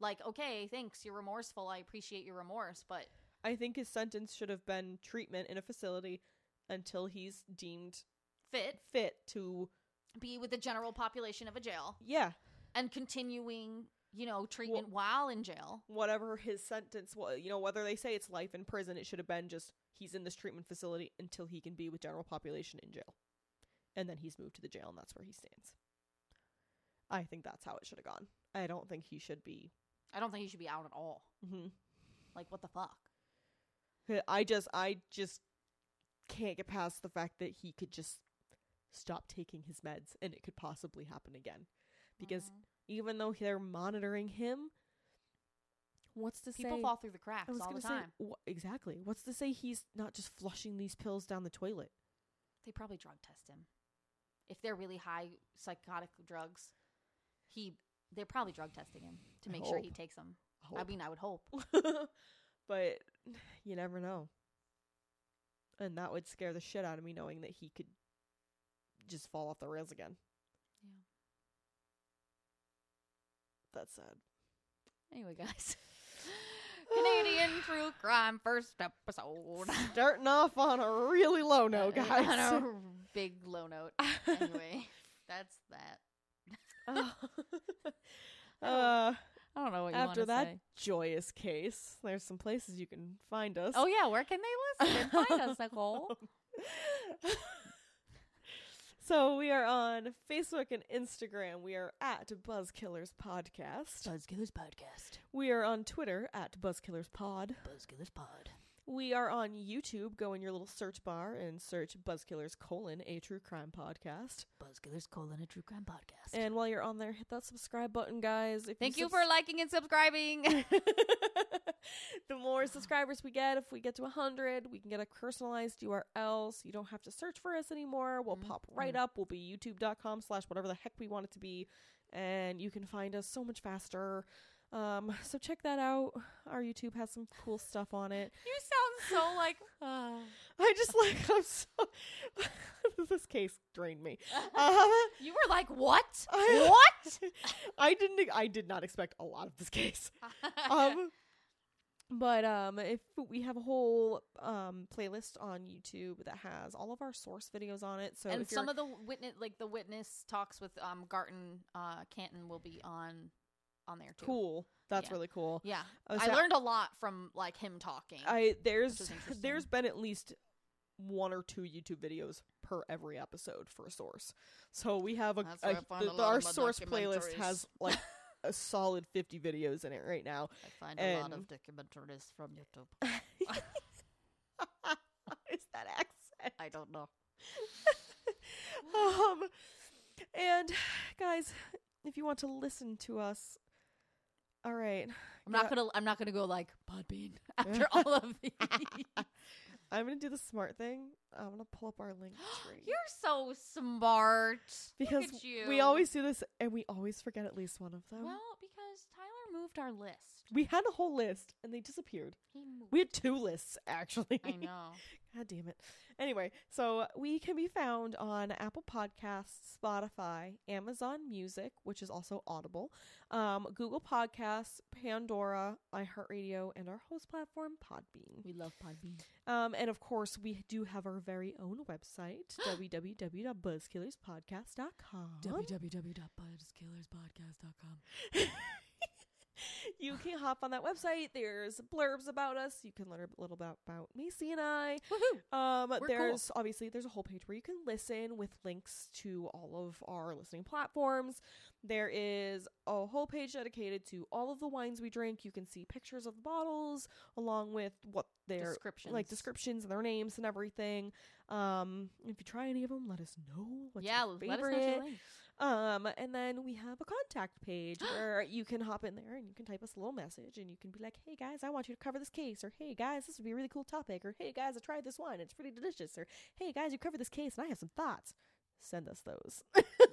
Like, okay, thanks, you're remorseful. I appreciate your remorse, but I think his sentence should have been treatment in a facility until he's deemed fit fit to. be with the general population of a jail Yeah, and continuing, you know, treatment while in jail. whatever his sentence was. You know, whether they say it's life in prison, it should have been just he's in this treatment facility until he can be with general population in jail, and then he's moved to the jail, and that's where he stands. I think that's how it should have gone. I don't think he should be. I don't think he should be out at all. hmm Like, what the fuck? I just, I just can't get past the fact that he could just stop taking his meds, and it could possibly happen again. Because Mhm. even though they're monitoring him, what's to people say? People fall through the cracks all the time. say wh- exactly. What's to say he's not just flushing these pills down the toilet? They probably drug test him. If they're really high psychotic drugs, he they're probably drug testing him to I make sure he takes them. I Hope. mean, I would hope. but you never know. And that would scare the shit out of me knowing that he could just fall off the rails again. Yeah. That's sad. Anyway, guys. Canadian true crime first episode. Starting off on a really low note, guys. On a big low note. Anyway, that's that. uh, I don't know what you after want to that say. joyous case, there's some places you can find us. Oh yeah, where can they listen and find us, Nicole? so we are on Facebook and Instagram. We are at Buzzkillers Podcast. Buzzkillers Podcast. We are on Twitter at Buzzkillers Pod. Buzzkillers Pod. We are on YouTube. Go in your little search bar and search Buzzkillers colon a true crime podcast. Buzzkillers colon a true crime podcast. And while you're on there, hit that subscribe button, guys. If Thank you subs- for liking and subscribing. the more subscribers we get, if we get to 100, we can get a personalized URL so you don't have to search for us anymore. We'll Mm, pop right up. We'll be youtube.com slash whatever the heck we want it to be. And you can find us so much faster. Um, so check that out. Our YouTube has some cool stuff on it. you sound so like. Uh, I just like, I'm so. this case drained me. Uh, you were like, what? I- what? I didn't, I did not expect a lot of this case. um but um if we have a whole um playlist on YouTube that has all of our source videos on it so and if some of the witness, like the witness talks with um Garton uh Caton, will be on on there too. cool that's Yeah. really cool Yeah, was I learned a lot from like him talking. I there's there's been at least one or two YouTube videos per every episode for a source so we have a, a- where I find the- a the- our source playlist has like a solid 50 videos in it right now I find a lot of documentaries from YouTube. is that accent I don't know. um, and guys, if you want to listen to us, all right, I'm not gonna. I'm not gonna go like Podbean after all of these. I'm gonna do the smart thing. I'm gonna pull up our link tree You're so smart. because Look at you. we always do this and we always forget at least one of them. Well, because Tyler moved our list. we had a whole list and they disappeared. He moved. We had two lists actually. I know. God damn it. Anyway, so we can be found on Apple Podcasts, Spotify, Amazon Music, which is also Audible, um, Google Podcasts, Pandora, iHeartRadio, and our host platform, Podbean. We love Podbean. Um, and of course, we do have our very own website, www.buzzkillerspodcast.com. www.buzzkillerspodcast.com. you can hop on that website. There's blurbs about us. You can learn a little bit about Macy and I. Woohoo! Um, We're there's obviously there's a whole page where you can listen with links to all of our listening platforms. There is a whole page dedicated to all of the wines we drink. You can see pictures of the bottles along with what they're Descriptions. like descriptions and their names and everything. Um, if you try any of them, let us know. What's yeah, let us know favorite. what you like. Um, and then we have a contact page where you can hop in there and you can type us a little message and you can be like, "Hey guys, I want you to cover this case," or "Hey guys, this would be a really cool topic," or "Hey guys, I tried this wine, it's pretty delicious," or "Hey guys, you covered this case and I have some thoughts." Send us those.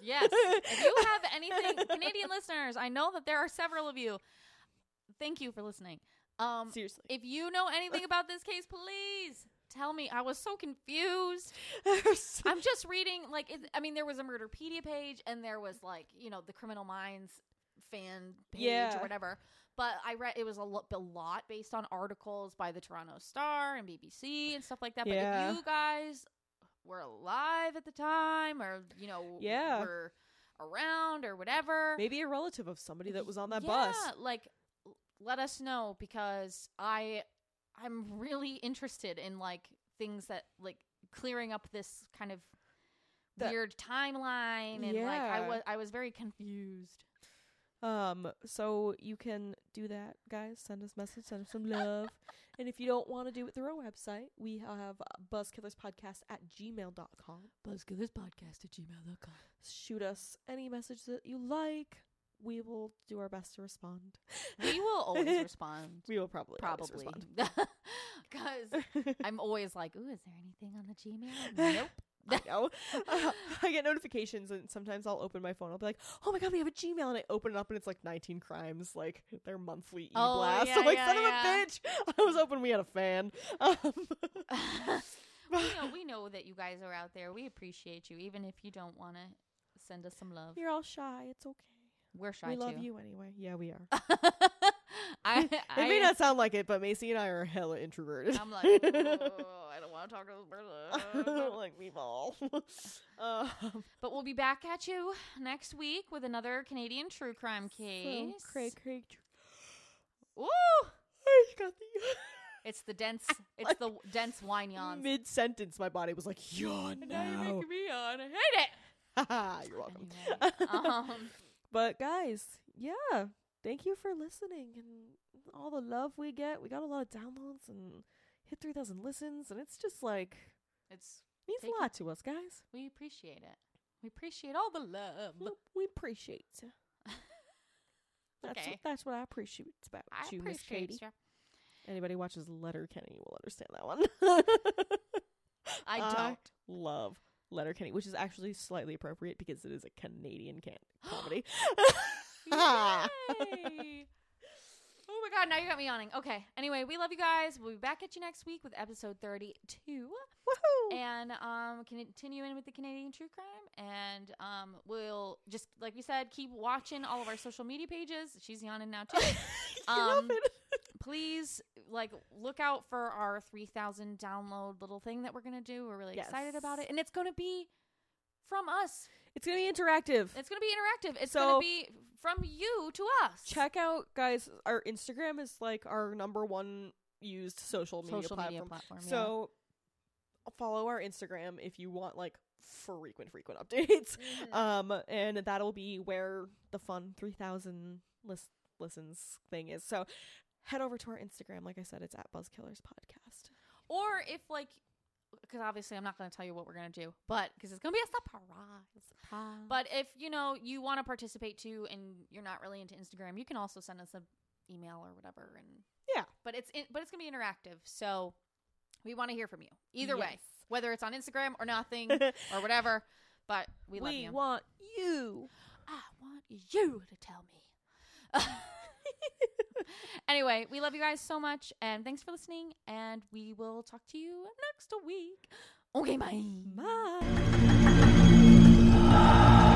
Yes. if you have anything, Canadian listeners, I know that there are several of you. Thank you for listening. Um, Seriously. if you know anything about this case, please tell me. I was so confused. I'm just reading, like, it, I mean, there was a Murderpedia page, and there was like, you know, the Criminal Minds fan page Yeah. or whatever. But I read it was a, lo- a lot based on articles by the Toronto Star and BBC and stuff like that. But Yeah. if you guys were alive at the time, or you know, Yeah. were around or whatever, Maybe a relative of somebody that was on that yeah, bus. Like, let us know because I, I'm really interested in like things that like clearing up this kind of That- weird timeline and like I Yeah. was I was very confused. Um, so you can do that, guys. Send us message, send us some love. and if you don't want to do it through our website, we have buzzkillerspodcast at gmail.com. Buzzkillerspodcast at gmail.com. Shoot us any message that you like. We will do our best to respond. We will always respond. We will probably Probably. respond. Because I'm always like, ooh, is there anything on the Gmail? Nope. I know. Uh, I get notifications, and sometimes I'll open my phone. I'll be like, "Oh my god, we have a Gmail," and I open it up, and it's like 19 crimes, like their monthly e Oh, blast. yeah, I'm like, yeah, "Son yeah. of a bitch!" I was hoping we had a fan. Um, we know we know that you guys are out there. We appreciate you, even if you don't want to send us some love. You're all shy. It's okay. We're shy too. we love too. you anyway. Yeah, we are. I, it may not sound like it, but Macy and I are hella introverted. I'm like, oh, I don't want to talk to this person. like we've all. um, but we'll be back at you next week with another Canadian true crime case. so, Craig, Craig, Ooh, I got the it's the dense. It's the dense wine yawns. mid sentence. My body was like, yawn Now now you're making me yawn. I hate it. You're welcome. Anyway, um, But guys, yeah, thank you for listening and all the love we get. We got a lot of downloads and hit 3,000 listens, and it's just like it's means a lot to us, guys. we appreciate it. We appreciate all the love. We, we appreciate. That's Okay. what, that's what I appreciate about I you, Miss Katie. you. Anybody watches Letterkenny will understand that one. I I don't. love Letterkenny, which is actually slightly appropriate because it is a Canadian can- comedy. Oh my god, now you got me yawning. Okay. Anyway, we love you guys. We'll be back at you next week with episode 32. Woohoo! And um continue in with the Canadian true crime. And um we'll just like we said, keep watching all of our social media pages. She's yawning now too. Um. Please like look out for our 3000 download little thing that we're going to do. We're really excited about it. And it's going to be from us. It's gonna be interactive. It's going to be interactive. It's So- going to be from you to us. Check out, guys. Our Instagram is like our number one used social media social platform. media platform. yeah. So follow our Instagram if you want like frequent, frequent updates. Mhm. Um, and that'll be where the fun three thousand list listens thing is. So head over to our Instagram. Like I said, it's at Buzzkillers Podcast. or if like because obviously I'm not going to tell you what we're going to do, but because it's going to be a surprise. But if you know you want to participate too, and you're not really into Instagram, you can also send us an email or whatever. And Yeah. but it's in, but it's gonna be interactive, so we want to hear from you either way, whether it's on Instagram or nothing or whatever. But we love you. We want you. I want you to tell me. anyway, we love you guys so much, and thanks for listening. And we will talk to you next week. Okay, bye. Bye.